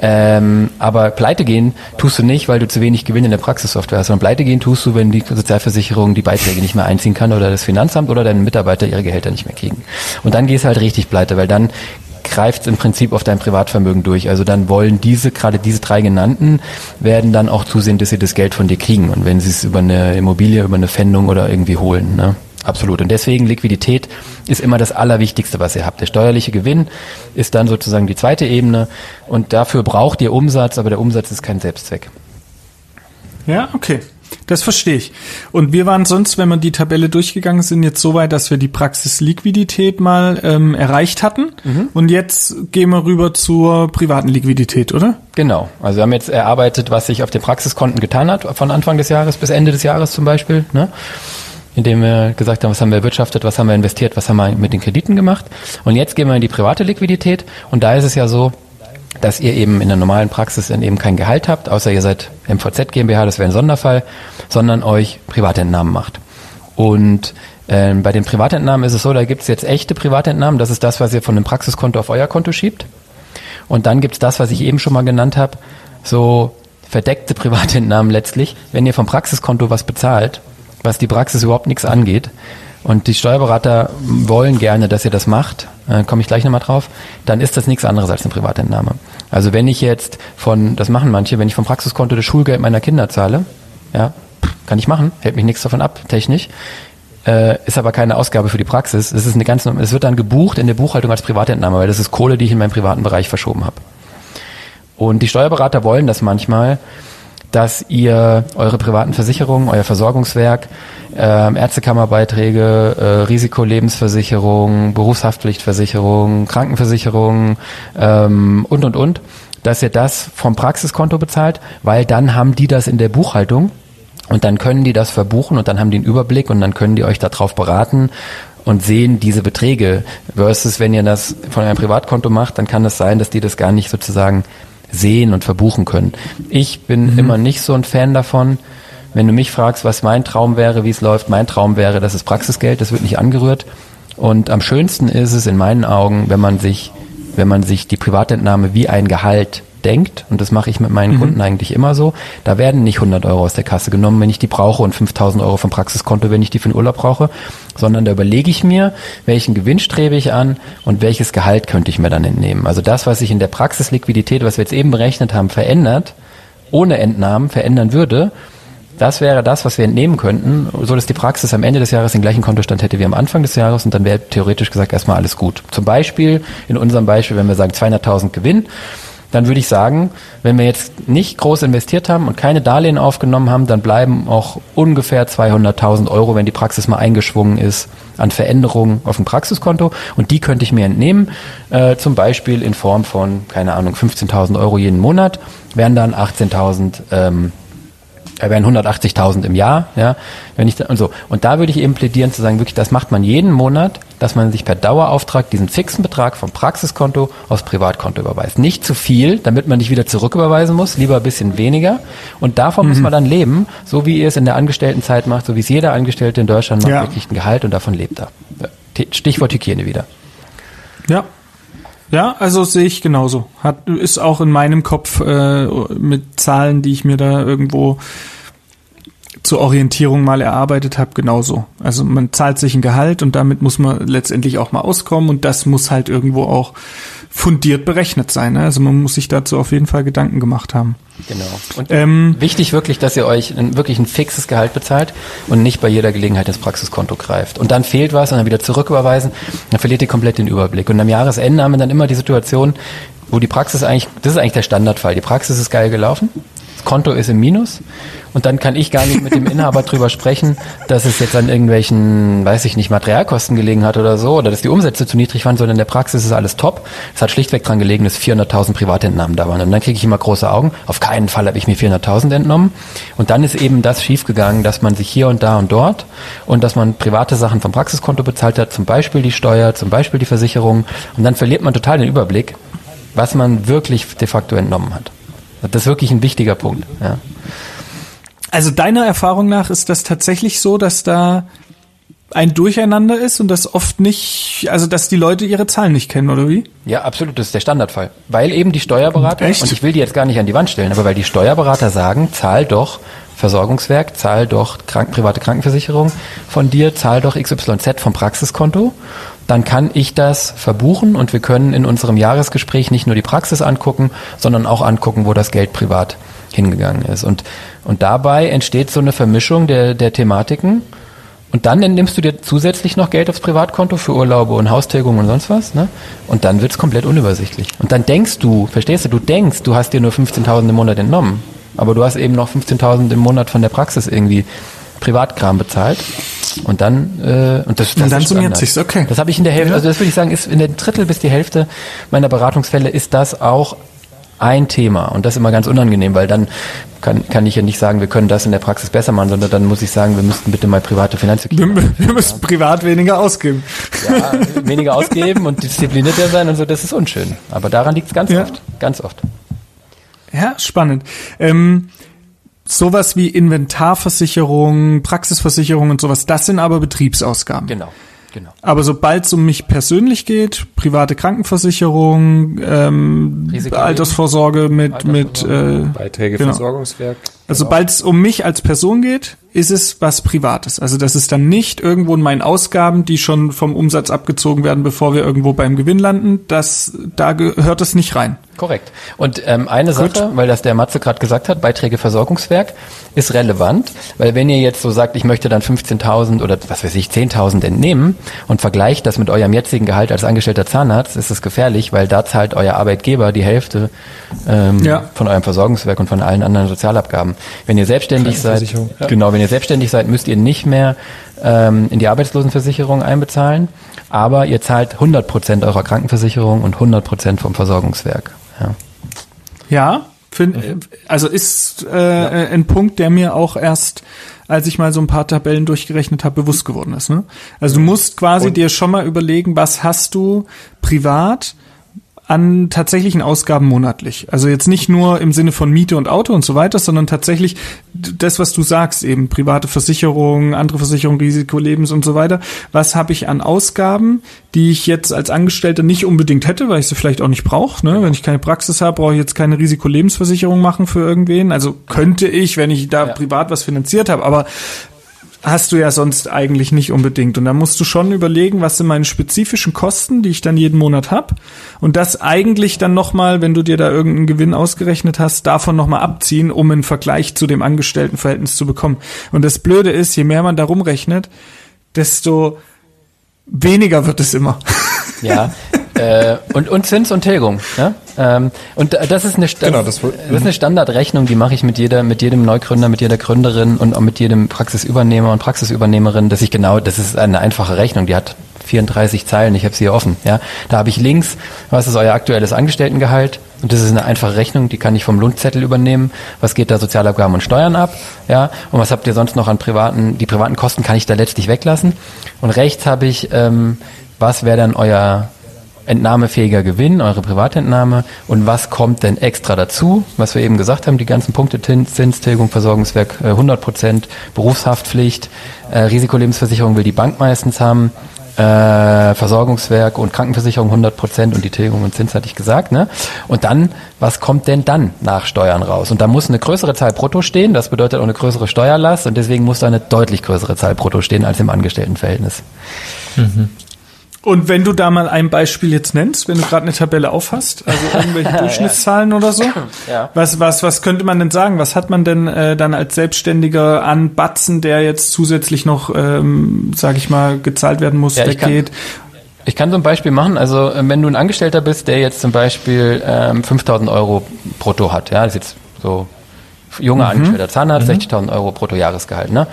Ähm, aber pleite gehen tust du nicht, weil du zu wenig Gewinn in der Praxissoftware hast, sondern pleite gehen tust du, wenn die Sozialversicherung die Beiträge nicht mehr einziehen kann oder das Finanzamt oder deine Mitarbeiter ihre Gehälter nicht mehr kriegen. Und dann gehst du halt richtig pleite, weil dann greift es im Prinzip auf dein Privatvermögen durch. Also dann wollen diese, gerade diese drei genannten, werden dann auch zusehen, dass sie das Geld von dir kriegen. Und wenn sie es über eine Immobilie, über eine Fendung oder irgendwie holen. Ne? Absolut. Und deswegen Liquidität ist immer das Allerwichtigste, was ihr habt. Der steuerliche Gewinn ist dann sozusagen die zweite Ebene und dafür braucht ihr Umsatz, aber der Umsatz ist kein Selbstzweck. Ja, okay. Das verstehe ich. Und wir waren sonst, wenn wir die Tabelle durchgegangen sind, jetzt so weit, dass wir die Praxisliquidität mal ähm, erreicht hatten. Mhm. Und jetzt gehen wir rüber zur privaten Liquidität, oder? Genau. Also wir haben jetzt erarbeitet, was sich auf den Praxiskonten getan hat, von Anfang des Jahres bis Ende des Jahres zum Beispiel. Ne? Indem wir gesagt haben, was haben wir erwirtschaftet, was haben wir investiert, was haben wir mit den Krediten gemacht. Und jetzt gehen wir in die private Liquidität und da ist es ja so, dass ihr eben in der normalen Praxis dann eben kein Gehalt habt, außer ihr seid MVZ GmbH, das wäre ein Sonderfall, sondern euch Privatentnahmen macht. Und ähm, bei den Privatentnahmen ist es so, da gibt es jetzt echte Privatentnahmen, das ist das, was ihr von dem Praxiskonto auf euer Konto schiebt. Und dann gibt es das, was ich eben schon mal genannt habe, so verdeckte *laughs* Privatentnahmen letztlich. Wenn ihr vom Praxiskonto was bezahlt, was die Praxis überhaupt nichts angeht. Und die Steuerberater wollen gerne, dass ihr das macht, äh, komme ich gleich nochmal drauf, dann ist das nichts anderes als eine Privatentnahme. Also wenn ich jetzt von, das machen manche, wenn ich vom Praxiskonto das Schulgeld meiner Kinder zahle, ja, kann ich machen, hält mich nichts davon ab, technisch, äh, ist aber keine Ausgabe für die Praxis. Es ist eine ganz, es wird dann gebucht in der Buchhaltung als Privatentnahme, weil das ist Kohle, die ich in meinem privaten Bereich verschoben habe. Und die Steuerberater wollen das manchmal, dass ihr eure privaten Versicherungen, euer Versorgungswerk, äh, Ärztekammerbeiträge, äh, Risikolebensversicherung, Berufshaftpflichtversicherung, Krankenversicherung ähm, und und und, dass ihr das vom Praxiskonto bezahlt, weil dann haben die das in der Buchhaltung und dann können die das verbuchen und dann haben die einen Überblick und dann können die euch darauf beraten und sehen diese Beträge. Versus wenn ihr das von eurem Privatkonto macht, dann kann es sein, dass die das gar nicht sozusagen sehen und verbuchen können. Ich bin mhm. immer nicht so ein Fan davon. Wenn du mich fragst, was mein Traum wäre, wie es läuft, mein Traum wäre, das ist Praxisgeld, das wird nicht angerührt. Und am schönsten ist es in meinen Augen, wenn man sich, wenn man sich die Privatentnahme wie ein Gehalt denkt, und das mache ich mit meinen mhm. Kunden eigentlich immer so, da werden nicht 100 Euro aus der Kasse genommen, wenn ich die brauche und 5000 Euro vom Praxiskonto, wenn ich die für den Urlaub brauche, sondern da überlege ich mir, welchen Gewinn strebe ich an und welches Gehalt könnte ich mir dann entnehmen. Also das, was sich in der Praxisliquidität, was wir jetzt eben berechnet haben, verändert, ohne Entnahmen verändern würde, das wäre das, was wir entnehmen könnten, so dass die Praxis am Ende des Jahres den gleichen Kontostand hätte wie am Anfang des Jahres und dann wäre theoretisch gesagt erstmal alles gut. Zum Beispiel, in unserem Beispiel, wenn wir sagen 200.000 Gewinn, dann würde ich sagen, wenn wir jetzt nicht groß investiert haben und keine Darlehen aufgenommen haben, dann bleiben auch ungefähr 200.000 Euro, wenn die Praxis mal eingeschwungen ist, an Veränderungen auf dem Praxiskonto. Und die könnte ich mir entnehmen, äh, zum Beispiel in Form von, keine Ahnung, 15.000 Euro jeden Monat, wären dann 18.000 ähm, er wären 180.000 im Jahr, ja, wenn ich da, und so. Und da würde ich eben plädieren zu sagen, wirklich, das macht man jeden Monat, dass man sich per Dauerauftrag diesen fixen Betrag vom Praxiskonto aufs Privatkonto überweist. Nicht zu viel, damit man nicht wieder zurücküberweisen muss, lieber ein bisschen weniger. Und davon mhm. muss man dann leben, so wie ihr es in der Angestelltenzeit macht, so wie es jeder Angestellte in Deutschland macht, ja. wirklich ein Gehalt und davon lebt er. Stichwort Hygiene wieder. Ja. Ja, also sehe ich genauso. Hat, ist auch in meinem Kopf äh, mit Zahlen, die ich mir da irgendwo zur Orientierung mal erarbeitet habe, genauso. Also man zahlt sich ein Gehalt und damit muss man letztendlich auch mal auskommen und das muss halt irgendwo auch fundiert berechnet sein. Ne? Also man muss sich dazu auf jeden Fall Gedanken gemacht haben. Genau. Und ähm, wichtig wirklich, dass ihr euch ein, wirklich ein fixes Gehalt bezahlt und nicht bei jeder Gelegenheit ins Praxiskonto greift. Und dann fehlt was und dann wieder zurücküberweisen, dann verliert ihr komplett den Überblick. Und am Jahresende haben wir dann immer die Situation, wo die Praxis eigentlich, das ist eigentlich der Standardfall. Die Praxis ist geil gelaufen, Konto ist im Minus und dann kann ich gar nicht mit dem Inhaber drüber sprechen, dass es jetzt an irgendwelchen, weiß ich nicht, Materialkosten gelegen hat oder so, oder dass die Umsätze zu niedrig waren, sondern in der Praxis ist alles top. Es hat schlichtweg dran gelegen, dass 400.000 Privatentnahmen da waren. Und dann kriege ich immer große Augen. Auf keinen Fall habe ich mir 400.000 entnommen. Und dann ist eben das schiefgegangen, dass man sich hier und da und dort und dass man private Sachen vom Praxiskonto bezahlt hat, zum Beispiel die Steuer, zum Beispiel die Versicherung. Und dann verliert man total den Überblick, was man wirklich de facto entnommen hat. Das ist wirklich ein wichtiger Punkt. Ja. Also deiner Erfahrung nach ist das tatsächlich so, dass da ein Durcheinander ist und das oft nicht, also dass die Leute ihre Zahlen nicht kennen, oder wie? Ja, absolut, das ist der Standardfall. Weil eben die Steuerberater, Echt? und ich will die jetzt gar nicht an die Wand stellen, aber weil die Steuerberater sagen, zahl doch Versorgungswerk, zahl doch krank, private Krankenversicherung von dir, zahl doch XYZ vom Praxiskonto, dann kann ich das verbuchen und wir können in unserem Jahresgespräch nicht nur die Praxis angucken, sondern auch angucken, wo das Geld privat hingegangen ist. Und, und dabei entsteht so eine Vermischung der, der Thematiken. Und dann nimmst du dir zusätzlich noch Geld aufs Privatkonto für Urlaube und Haustilgung und sonst was, ne? Und dann wird's komplett unübersichtlich. Und dann denkst du, verstehst du, du denkst, du hast dir nur 15.000 im Monat entnommen. Aber du hast eben noch 15.000 im Monat von der Praxis irgendwie Privatkram bezahlt. Und dann, äh, und das, das und dann summiert sich's, okay. Das habe ich in der Hälfte, also das würde ich sagen, ist in der Drittel bis die Hälfte meiner Beratungsfälle ist das auch ein Thema und das ist immer ganz unangenehm, weil dann kann, kann ich ja nicht sagen, wir können das in der Praxis besser machen, sondern dann muss ich sagen, wir müssten bitte mal private Finanzen wir, wir müssen privat weniger ausgeben. Ja, weniger ausgeben und disziplinierter sein und so, das ist unschön. Aber daran liegt es ganz ja. oft, ganz oft. Ja, spannend. Ähm, sowas wie Inventarversicherung, Praxisversicherung und sowas, das sind aber Betriebsausgaben. Genau. Genau. Aber sobald es um mich persönlich geht, private Krankenversicherung, ähm, Altersvorsorge mit Altersvorsorge, mit äh, Beiträge genau. Versorgungswerk. Also genau. sobald es um mich als Person geht, ist es was Privates. Also das ist dann nicht irgendwo in meinen Ausgaben, die schon vom Umsatz abgezogen werden, bevor wir irgendwo beim Gewinn landen. Das da gehört es nicht rein. Korrekt. Und ähm, eine Gut. Sache, weil das der Matze gerade gesagt hat, Beiträge Versorgungswerk ist relevant, weil wenn ihr jetzt so sagt, ich möchte dann 15.000 oder was weiß ich 10.000 entnehmen und vergleicht das mit eurem jetzigen Gehalt als angestellter Zahnarzt, ist es gefährlich, weil da zahlt euer Arbeitgeber die Hälfte ähm, ja. von eurem Versorgungswerk und von allen anderen Sozialabgaben. Wenn ihr selbstständig seid, ja. genau, wenn ihr selbstständig seid, müsst ihr nicht mehr ähm, in die Arbeitslosenversicherung einbezahlen, aber ihr zahlt 100 Prozent eurer Krankenversicherung und 100 Prozent vom Versorgungswerk. Ja, ja find, also ist äh, ja. ein Punkt, der mir auch erst, als ich mal so ein paar Tabellen durchgerechnet habe, bewusst geworden ist. Ne? Also du musst quasi Und? dir schon mal überlegen, was hast du privat, an tatsächlichen Ausgaben monatlich. Also jetzt nicht nur im Sinne von Miete und Auto und so weiter, sondern tatsächlich das, was du sagst, eben private Versicherungen, andere Versicherungen, Risikolebens und so weiter. Was habe ich an Ausgaben, die ich jetzt als Angestellter nicht unbedingt hätte, weil ich sie vielleicht auch nicht brauche. Ne? Wenn ich keine Praxis habe, brauche ich jetzt keine Risikolebensversicherung machen für irgendwen. Also könnte ich, wenn ich da ja. privat was finanziert habe, aber hast du ja sonst eigentlich nicht unbedingt. Und da musst du schon überlegen, was sind meine spezifischen Kosten, die ich dann jeden Monat hab, und das eigentlich dann nochmal, wenn du dir da irgendeinen Gewinn ausgerechnet hast, davon nochmal abziehen, um einen Vergleich zu dem Angestelltenverhältnis zu bekommen. Und das Blöde ist, je mehr man da rumrechnet, desto weniger wird es immer. Ja, *laughs* äh, und, und Zins und Tilgung. Ja? Ähm, und das ist eine, das, genau, das, das ist eine Standardrechnung, die mache ich mit jeder, mit jedem Neugründer, mit jeder Gründerin und auch mit jedem Praxisübernehmer und Praxisübernehmerin, dass ich genau, das ist eine einfache Rechnung, die hat 34 Zeilen, ich habe sie hier offen. Ja, da habe ich links, was ist euer aktuelles Angestelltengehalt? Und das ist eine einfache Rechnung, die kann ich vom Lundzettel übernehmen. Was geht da Sozialabgaben und Steuern ab? Ja, und was habt ihr sonst noch an privaten? Die privaten Kosten kann ich da letztlich weglassen. Und rechts habe ich, ähm, was wäre dann euer entnahmefähiger Gewinn, eure Privatentnahme und was kommt denn extra dazu, was wir eben gesagt haben, die ganzen Punkte Zinstilgung, Versorgungswerk 100 äh, Prozent, Berufshaftpflicht, äh, Risikolebensversicherung will die Bank meistens haben, äh, Versorgungswerk und Krankenversicherung 100 Prozent und die Tilgung und Zins hatte ich gesagt. Ne? Und dann, was kommt denn dann nach Steuern raus? Und da muss eine größere Zahl brutto stehen, das bedeutet auch eine größere Steuerlast und deswegen muss da eine deutlich größere Zahl brutto stehen als im Angestelltenverhältnis. Mhm. Und wenn du da mal ein Beispiel jetzt nennst, wenn du gerade eine Tabelle aufhast, also *laughs* irgendwelche Durchschnittszahlen ja. oder so, ja. was, was, was könnte man denn sagen? Was hat man denn äh, dann als Selbstständiger an Batzen, der jetzt zusätzlich noch, ähm, sage ich mal, gezahlt werden muss, ja, weggeht? Ich kann so ein Beispiel machen. Also äh, wenn du ein Angestellter bist, der jetzt zum Beispiel ähm, 5.000 Euro brutto hat, ja, das ist jetzt so junger mhm. Angestellter Zahnarzt, mhm. 60.000 Euro brutto Jahresgehalt, ne?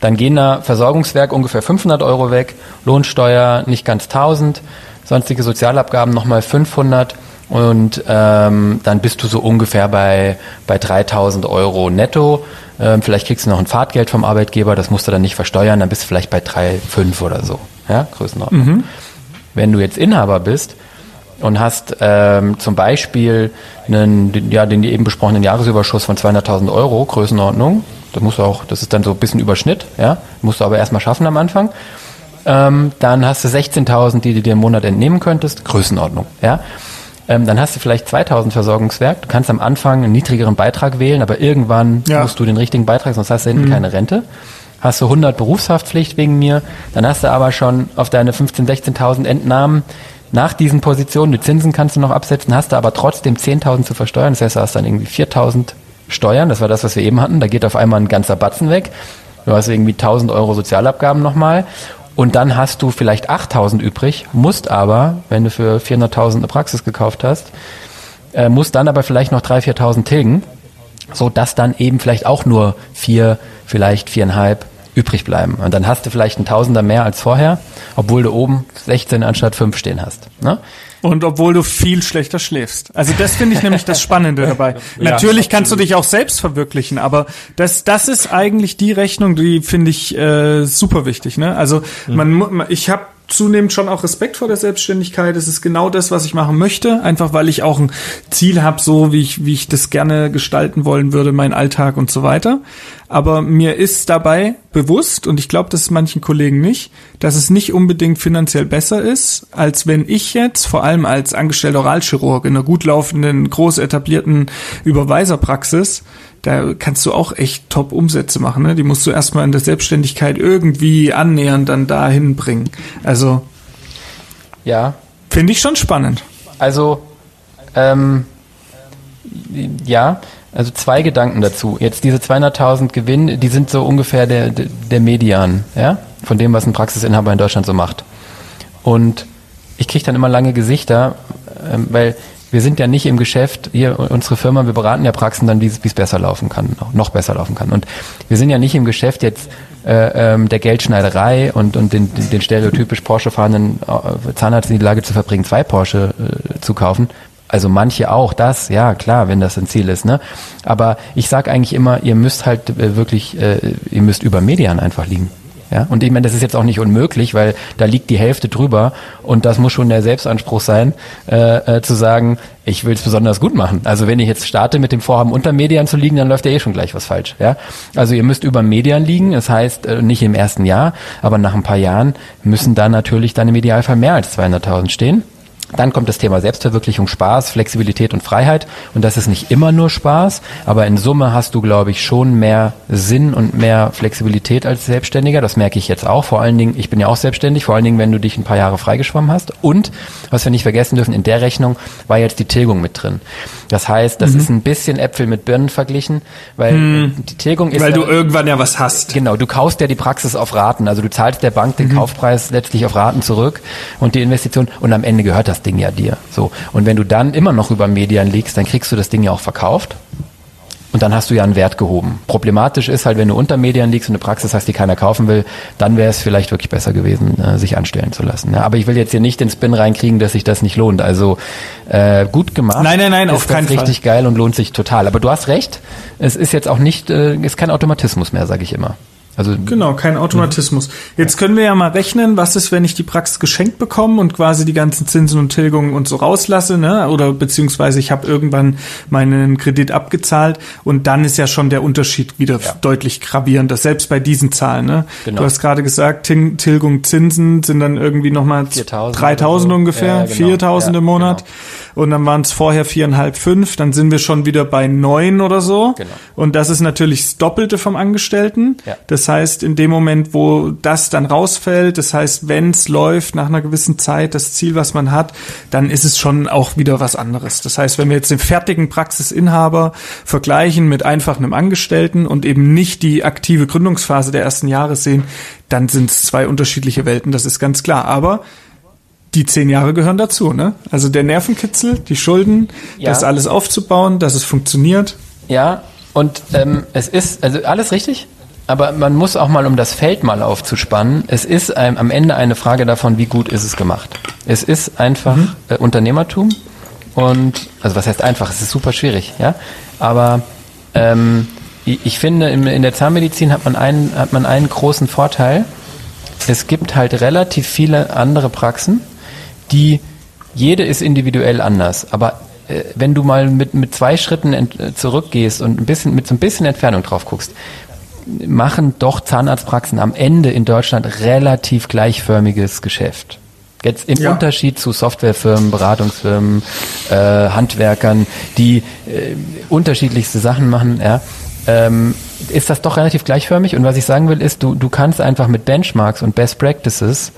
Dann gehen da Versorgungswerk ungefähr 500 Euro weg, Lohnsteuer nicht ganz 1000, sonstige Sozialabgaben nochmal 500 und ähm, dann bist du so ungefähr bei, bei 3000 Euro netto. Ähm, vielleicht kriegst du noch ein Fahrtgeld vom Arbeitgeber, das musst du dann nicht versteuern, dann bist du vielleicht bei 3,5 oder so. Ja, Größenordnung. Mhm. Wenn du jetzt Inhaber bist, und hast ähm, zum Beispiel einen, ja, den eben besprochenen Jahresüberschuss von 200.000 Euro, Größenordnung, das muss auch, das ist dann so ein bisschen Überschnitt, ja, musst du aber erstmal schaffen am Anfang. Ähm, dann hast du 16.000, die du dir im Monat entnehmen könntest, Größenordnung, ja. Ähm, dann hast du vielleicht 2.000 Versorgungswerk. Du kannst am Anfang einen niedrigeren Beitrag wählen, aber irgendwann ja. musst du den richtigen Beitrag, sonst hast du hinten mhm. keine Rente. Hast du 100 Berufshaftpflicht wegen mir, dann hast du aber schon auf deine 15.000, 16.000 Entnahmen nach diesen Positionen, die Zinsen kannst du noch absetzen, hast du aber trotzdem 10.000 zu versteuern. Das heißt, du hast dann irgendwie 4.000 Steuern. Das war das, was wir eben hatten. Da geht auf einmal ein ganzer Batzen weg. Du hast irgendwie 1.000 Euro Sozialabgaben nochmal. Und dann hast du vielleicht 8.000 übrig, musst aber, wenn du für 400.000 eine Praxis gekauft hast, äh, musst dann aber vielleicht noch 3.000, 4.000 tilgen, so dass dann eben vielleicht auch nur vier, vielleicht viereinhalb übrig bleiben. Und dann hast du vielleicht ein Tausender mehr als vorher, obwohl du oben 16 anstatt 5 stehen hast. Ne? Und obwohl du viel schlechter schläfst. Also das finde ich nämlich das Spannende dabei. *laughs* ja, Natürlich kannst du dich auch selbst verwirklichen, aber das, das ist eigentlich die Rechnung, die finde ich äh, super wichtig. Ne? Also man, ich habe zunehmend schon auch Respekt vor der Selbstständigkeit. Es ist genau das, was ich machen möchte, einfach weil ich auch ein Ziel habe, so wie ich, wie ich das gerne gestalten wollen würde, mein Alltag und so weiter. Aber mir ist dabei bewusst, und ich glaube, das ist manchen Kollegen nicht, dass es nicht unbedingt finanziell besser ist, als wenn ich jetzt, vor allem als angestellter Oralchirurg in einer gut laufenden, groß etablierten Überweiserpraxis, da kannst du auch echt Top-Umsätze machen. Ne? Die musst du erstmal in der Selbstständigkeit irgendwie annähernd dann dahin bringen. Also ja, finde ich schon spannend. Also ähm, ja, also zwei Gedanken dazu. Jetzt diese 200.000 Gewinn, die sind so ungefähr der, der Median, ja, von dem, was ein Praxisinhaber in Deutschland so macht. Und ich kriege dann immer lange Gesichter, ähm, weil wir sind ja nicht im Geschäft, hier unsere Firma, wir beraten ja Praxen dann, wie es besser laufen kann, noch besser laufen kann. Und wir sind ja nicht im Geschäft jetzt äh, ähm, der Geldschneiderei und, und den, den stereotypisch Porsche fahrenden äh, Zahnarzt in die Lage zu verbringen, zwei Porsche äh, zu kaufen. Also manche auch, das, ja klar, wenn das ein Ziel ist. Ne? Aber ich sage eigentlich immer, ihr müsst halt äh, wirklich, äh, ihr müsst über Median einfach liegen. Ja, und ich meine, das ist jetzt auch nicht unmöglich, weil da liegt die Hälfte drüber und das muss schon der Selbstanspruch sein, äh, äh, zu sagen, ich will es besonders gut machen. Also wenn ich jetzt starte mit dem Vorhaben, unter Median zu liegen, dann läuft ja eh schon gleich was falsch. Ja, also ihr müsst über Median liegen. Das heißt äh, nicht im ersten Jahr, aber nach ein paar Jahren müssen da natürlich dann im Idealfall mehr als 200.000 stehen. Dann kommt das Thema Selbstverwirklichung, Spaß, Flexibilität und Freiheit. Und das ist nicht immer nur Spaß, aber in Summe hast du, glaube ich, schon mehr Sinn und mehr Flexibilität als Selbstständiger. Das merke ich jetzt auch. Vor allen Dingen, ich bin ja auch selbstständig, vor allen Dingen, wenn du dich ein paar Jahre freigeschwommen hast. Und, was wir nicht vergessen dürfen, in der Rechnung war jetzt die Tilgung mit drin. Das heißt, das mhm. ist ein bisschen Äpfel mit Birnen verglichen, weil mhm. die Tilgung ist. Weil du irgendwann ja was hast. Genau, du kaufst ja die Praxis auf Raten. Also du zahlst der Bank den mhm. Kaufpreis letztlich auf Raten zurück und die Investition und am Ende gehört das das Ding ja dir. So. Und wenn du dann immer noch über Medien liegst, dann kriegst du das Ding ja auch verkauft. Und dann hast du ja einen Wert gehoben. Problematisch ist halt, wenn du unter Medien liegst und eine Praxis hast, die keiner kaufen will, dann wäre es vielleicht wirklich besser gewesen, äh, sich anstellen zu lassen. Ja, aber ich will jetzt hier nicht den Spin reinkriegen, dass sich das nicht lohnt. Also äh, gut gemacht. Nein, nein, nein, auf keinen Fall. Richtig geil und lohnt sich total. Aber du hast recht, es ist jetzt auch nicht, äh, ist kein Automatismus mehr, sage ich immer. Also genau, kein Automatismus. Jetzt können wir ja mal rechnen, was ist, wenn ich die Praxis geschenkt bekomme und quasi die ganzen Zinsen und Tilgungen und so rauslasse, ne? Oder beziehungsweise ich habe irgendwann meinen Kredit abgezahlt und dann ist ja schon der Unterschied wieder ja. deutlich gravierender, selbst bei diesen Zahlen. Ne? Genau. Du hast gerade gesagt, Tilgung, Zinsen sind dann irgendwie nochmal 3000 so. ungefähr, ja, genau. 4000 ja, im Monat. Genau und dann waren es vorher viereinhalb, fünf, dann sind wir schon wieder bei neun oder so. Genau. Und das ist natürlich das Doppelte vom Angestellten. Ja. Das heißt, in dem Moment, wo das dann rausfällt, das heißt, wenn es läuft nach einer gewissen Zeit, das Ziel, was man hat, dann ist es schon auch wieder was anderes. Das heißt, wenn wir jetzt den fertigen Praxisinhaber vergleichen mit einfach einem Angestellten und eben nicht die aktive Gründungsphase der ersten Jahre sehen, dann sind es zwei unterschiedliche Welten, das ist ganz klar. Aber die zehn Jahre gehören dazu, ne? Also der Nervenkitzel, die Schulden, ja. das alles aufzubauen, dass es funktioniert. Ja, und ähm, es ist, also alles richtig, aber man muss auch mal, um das Feld mal aufzuspannen, es ist ähm, am Ende eine Frage davon, wie gut ist es gemacht. Es ist einfach mhm. äh, Unternehmertum und, also was heißt einfach, es ist super schwierig, ja, aber ähm, ich, ich finde, in, in der Zahnmedizin hat man einen, hat man einen großen Vorteil, es gibt halt relativ viele andere Praxen, die jede ist individuell anders, aber äh, wenn du mal mit, mit zwei Schritten zurückgehst und ein bisschen, mit so ein bisschen Entfernung drauf guckst, machen doch Zahnarztpraxen am Ende in Deutschland relativ gleichförmiges Geschäft. Jetzt im ja. Unterschied zu Softwarefirmen, Beratungsfirmen, äh, Handwerkern, die äh, unterschiedlichste Sachen machen, ja, ähm, ist das doch relativ gleichförmig. Und was ich sagen will, ist, du, du kannst einfach mit Benchmarks und Best Practices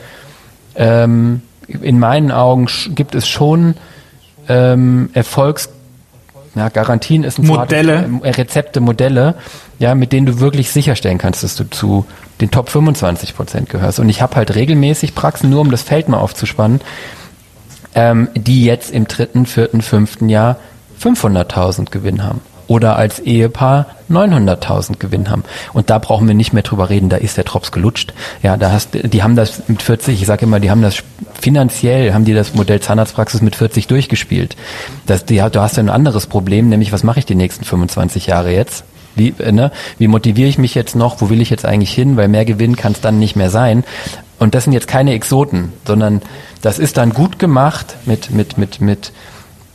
ähm, in meinen Augen gibt es schon ähm, Erfolgs ja, Garantien ist ein Modelle, Wort, äh, Rezepte, Modelle, ja, mit denen du wirklich sicherstellen kannst, dass du zu den Top 25 Prozent gehörst. Und ich habe halt regelmäßig Praxen, nur um das Feld mal aufzuspannen, ähm, die jetzt im dritten, vierten, fünften Jahr 500.000 Gewinn haben oder als Ehepaar 900.000 Gewinn haben. Und da brauchen wir nicht mehr drüber reden, da ist der Drops gelutscht. Ja, da hast, die haben das mit 40, ich sage immer, die haben das finanziell, haben die das Modell Zahnarztpraxis mit 40 durchgespielt. Das, die, du hast ja ein anderes Problem, nämlich was mache ich die nächsten 25 Jahre jetzt? Wie, ne? wie motiviere ich mich jetzt noch? Wo will ich jetzt eigentlich hin? Weil mehr Gewinn kann es dann nicht mehr sein. Und das sind jetzt keine Exoten, sondern das ist dann gut gemacht mit, mit, mit, mit,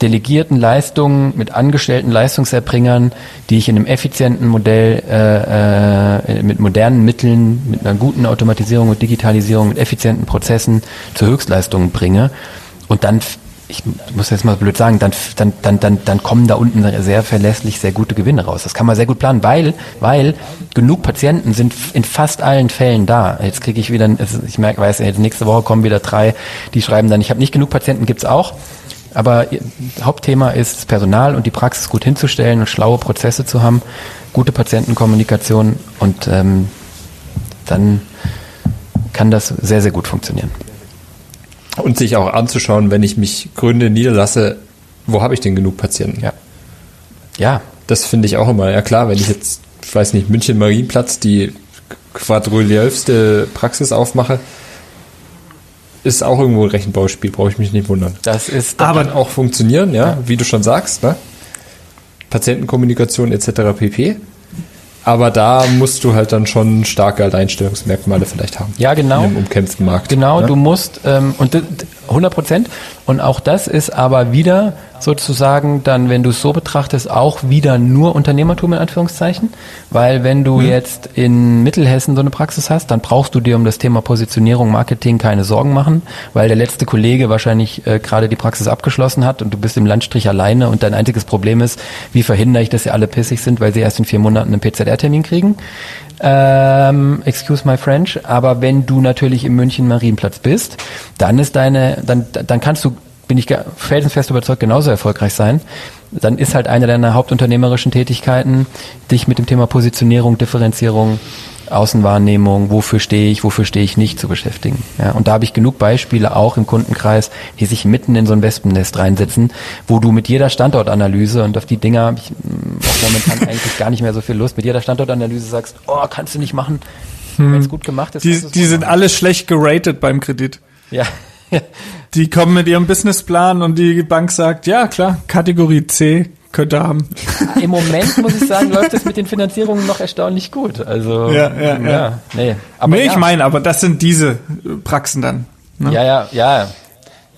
delegierten Leistungen mit angestellten Leistungserbringern, die ich in einem effizienten Modell äh, äh, mit modernen Mitteln, mit einer guten Automatisierung und Digitalisierung, mit effizienten Prozessen zu Höchstleistungen bringe. Und dann, ich muss jetzt mal blöd sagen, dann, dann, dann, dann, dann kommen da unten sehr verlässlich sehr gute Gewinne raus. Das kann man sehr gut planen, weil, weil genug Patienten sind in fast allen Fällen da. Jetzt kriege ich wieder, ich merke, weiß, nächste Woche kommen wieder drei, die schreiben dann, ich habe nicht genug Patienten, gibt's auch. Aber Hauptthema ist das Personal und die Praxis gut hinzustellen und schlaue Prozesse zu haben, gute Patientenkommunikation und ähm, dann kann das sehr, sehr gut funktionieren. Und sich auch anzuschauen, wenn ich mich gründe, niederlasse, wo habe ich denn genug Patienten? Ja. Ja. Das finde ich auch immer. Ja klar, wenn ich jetzt, ich weiß nicht, München Marienplatz, die quadrillierste Praxis aufmache, ist auch irgendwo ein Rechenbauspiel, brauche ich mich nicht wundern. Das ist aber auch funktionieren, ja, ja, wie du schon sagst, ne? Patientenkommunikation etc. pp. Aber da musst du halt dann schon starke Alleinstellungsmerkmale vielleicht haben. Ja, genau. Im umkämpften Markt. Genau, ne? du musst, ähm, und 100 Prozent. Und auch das ist aber wieder sozusagen dann, wenn du es so betrachtest, auch wieder nur Unternehmertum in Anführungszeichen. Weil wenn du mhm. jetzt in Mittelhessen so eine Praxis hast, dann brauchst du dir um das Thema Positionierung, Marketing keine Sorgen machen, weil der letzte Kollege wahrscheinlich äh, gerade die Praxis abgeschlossen hat und du bist im Landstrich alleine und dein einziges Problem ist, wie verhindere ich, dass sie alle pissig sind, weil sie erst in vier Monaten einen PZR-Termin kriegen. Ähm, excuse my French, aber wenn du natürlich im München Marienplatz bist, dann ist deine, dann, dann kannst du bin ich felsenfest überzeugt, genauso erfolgreich sein, dann ist halt eine deiner hauptunternehmerischen Tätigkeiten, dich mit dem Thema Positionierung, Differenzierung, Außenwahrnehmung, wofür stehe ich, wofür stehe ich nicht zu beschäftigen. Ja, und da habe ich genug Beispiele auch im Kundenkreis, die sich mitten in so ein Wespennest reinsetzen, wo du mit jeder Standortanalyse, und auf die Dinger habe ich auch momentan *laughs* eigentlich gar nicht mehr so viel Lust, mit jeder Standortanalyse sagst, oh, kannst du nicht machen, hm. wenn es gut gemacht ist. Die, die sind alle schlecht geratet beim Kredit. Ja. *laughs* Die kommen mit ihrem Businessplan und die Bank sagt, ja klar, Kategorie C, könnte haben. Im Moment muss ich sagen, *laughs* läuft es mit den Finanzierungen noch erstaunlich gut. Also ja, ja, ja. ja nee, aber nee, ja. ich meine, aber das sind diese Praxen dann. Ne? Ja, ja, ja.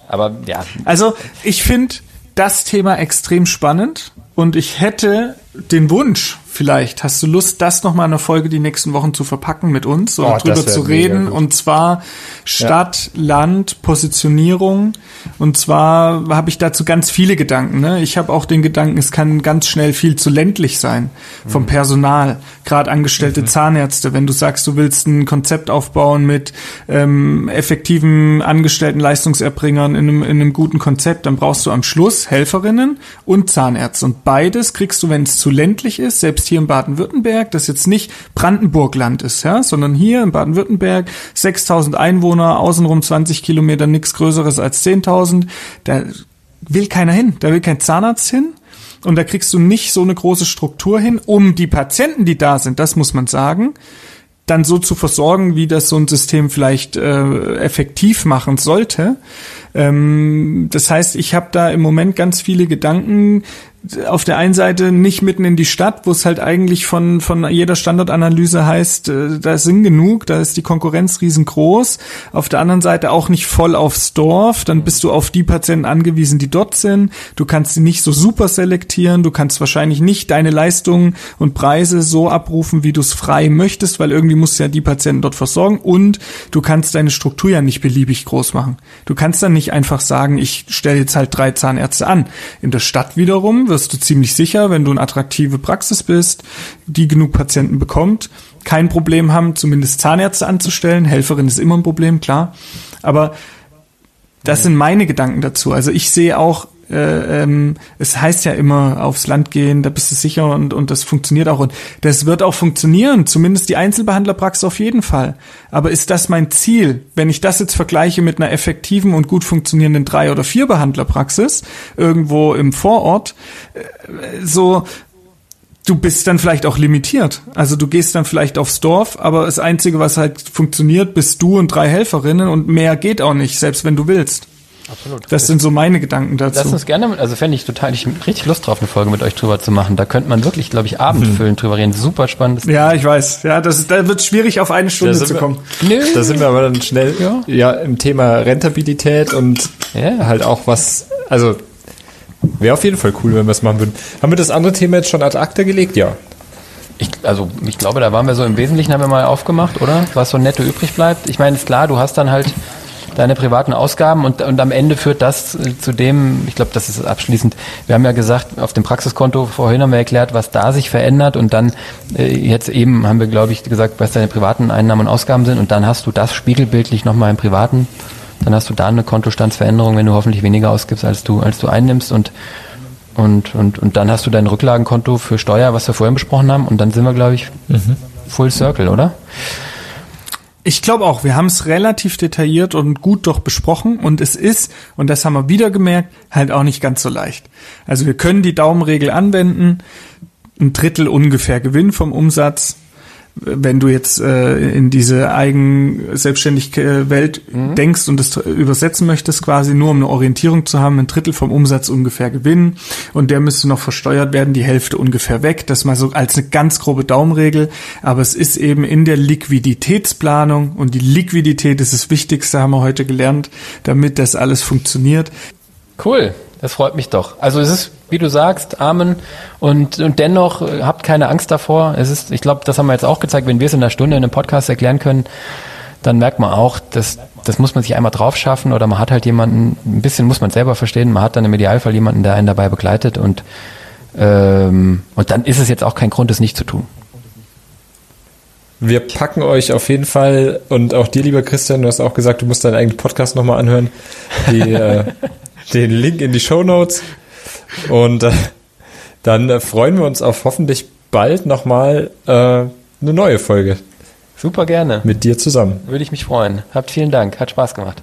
Aber ja. Also ich finde das Thema extrem spannend und ich hätte den Wunsch, vielleicht hast du Lust, das nochmal in einer Folge die nächsten Wochen zu verpacken mit uns und oh, drüber zu reden. Und zwar Stadt, ja. Land, Positionierung. Und zwar habe ich dazu ganz viele Gedanken. Ne? Ich habe auch den Gedanken, es kann ganz schnell viel zu ländlich sein vom mhm. Personal. Gerade angestellte mhm. Zahnärzte, wenn du sagst, du willst ein Konzept aufbauen mit ähm, effektiven angestellten Leistungserbringern in einem, in einem guten Konzept, dann brauchst du am Schluss Helferinnen und Zahnärzte. Und beides kriegst du, wenn es zu ländlich ist, selbst hier in Baden-Württemberg, das jetzt nicht Brandenburgland ist, ja, sondern hier in Baden-Württemberg 6000 Einwohner, außenrum 20 Kilometer, nichts Größeres als 10.000, da will keiner hin, da will kein Zahnarzt hin. Und da kriegst du nicht so eine große Struktur hin, um die Patienten, die da sind, das muss man sagen, dann so zu versorgen, wie das so ein System vielleicht äh, effektiv machen sollte. Ähm, das heißt, ich habe da im Moment ganz viele Gedanken, auf der einen Seite nicht mitten in die Stadt, wo es halt eigentlich von, von jeder Standortanalyse heißt, äh, da sind genug, da ist die Konkurrenz riesengroß. Auf der anderen Seite auch nicht voll aufs Dorf, dann bist du auf die Patienten angewiesen, die dort sind. Du kannst sie nicht so super selektieren, du kannst wahrscheinlich nicht deine Leistungen und Preise so abrufen, wie du es frei möchtest, weil irgendwie musst du ja die Patienten dort versorgen und du kannst deine Struktur ja nicht beliebig groß machen. Du kannst dann nicht einfach sagen, ich stelle jetzt halt drei Zahnärzte an. In der Stadt wiederum wirst du ziemlich sicher, wenn du eine attraktive Praxis bist, die genug Patienten bekommt, kein Problem haben, zumindest Zahnärzte anzustellen. Helferin ist immer ein Problem, klar. Aber das sind meine Gedanken dazu. Also ich sehe auch äh, ähm, es heißt ja immer aufs Land gehen, da bist du sicher und, und das funktioniert auch. Und das wird auch funktionieren, zumindest die Einzelbehandlerpraxis auf jeden Fall. Aber ist das mein Ziel? Wenn ich das jetzt vergleiche mit einer effektiven und gut funktionierenden drei- oder vier Behandlerpraxis irgendwo im Vorort, äh, so du bist dann vielleicht auch limitiert. Also du gehst dann vielleicht aufs Dorf, aber das Einzige, was halt funktioniert, bist du und drei Helferinnen und mehr geht auch nicht, selbst wenn du willst. Absolut. Das sind so meine Gedanken dazu. Lass uns gerne, also fände ich total, ich richtig Lust drauf, eine Folge mit euch drüber zu machen. Da könnte man wirklich, glaube ich, abendfüllend mhm. drüber reden. Super spannendes. Ja, ich weiß. Ja, das, da wird schwierig, auf eine Stunde zu kommen. Wir, Nö. Da sind wir aber dann schnell ja. ja im Thema Rentabilität und ja. halt auch was, also wäre auf jeden Fall cool, wenn wir es machen würden. Haben wir das andere Thema jetzt schon ad acta gelegt? Ja. Ich, also ich glaube, da waren wir so im Wesentlichen, haben wir mal aufgemacht, oder? Was so netto übrig bleibt. Ich meine, ist klar, du hast dann halt deine privaten Ausgaben und, und am Ende führt das äh, zu dem, ich glaube, das ist abschließend, wir haben ja gesagt, auf dem Praxiskonto vorhin haben wir erklärt, was da sich verändert und dann äh, jetzt eben haben wir, glaube ich, gesagt, was deine privaten Einnahmen und Ausgaben sind und dann hast du das spiegelbildlich nochmal im privaten, dann hast du da eine Kontostandsveränderung, wenn du hoffentlich weniger ausgibst, als du, als du einnimmst und und, und, und dann hast du dein Rücklagenkonto für Steuer, was wir vorhin besprochen haben, und dann sind wir, glaube ich, mhm. Full Circle, oder? Ich glaube auch, wir haben es relativ detailliert und gut doch besprochen und es ist, und das haben wir wieder gemerkt, halt auch nicht ganz so leicht. Also wir können die Daumenregel anwenden, ein Drittel ungefähr Gewinn vom Umsatz, wenn du jetzt äh, in diese eigen selbstständige Welt mhm. denkst und das übersetzen möchtest, quasi nur um eine Orientierung zu haben, ein Drittel vom Umsatz ungefähr gewinnen und der müsste noch versteuert werden, die Hälfte ungefähr weg. Das mal so als eine ganz grobe Daumenregel, aber es ist eben in der Liquiditätsplanung und die Liquidität ist das Wichtigste, haben wir heute gelernt, damit das alles funktioniert. Cool. Das freut mich doch. Also es ist, wie du sagst, Amen. Und, und dennoch äh, habt keine Angst davor. Es ist, ich glaube, das haben wir jetzt auch gezeigt, wenn wir es in einer Stunde in einem Podcast erklären können, dann merkt man auch, dass das muss man sich einmal drauf schaffen oder man hat halt jemanden, ein bisschen muss man selber verstehen, man hat dann im Idealfall jemanden, der einen dabei begleitet und, ähm, und dann ist es jetzt auch kein Grund, es nicht zu tun. Wir packen euch auf jeden Fall und auch dir, lieber Christian, du hast auch gesagt, du musst deinen eigenen Podcast nochmal anhören. Die, äh, *laughs* den Link in die Show Notes. Und äh, dann äh, freuen wir uns auf hoffentlich bald nochmal äh, eine neue Folge. Super gerne. Mit dir zusammen. Würde ich mich freuen. Habt vielen Dank. Hat Spaß gemacht.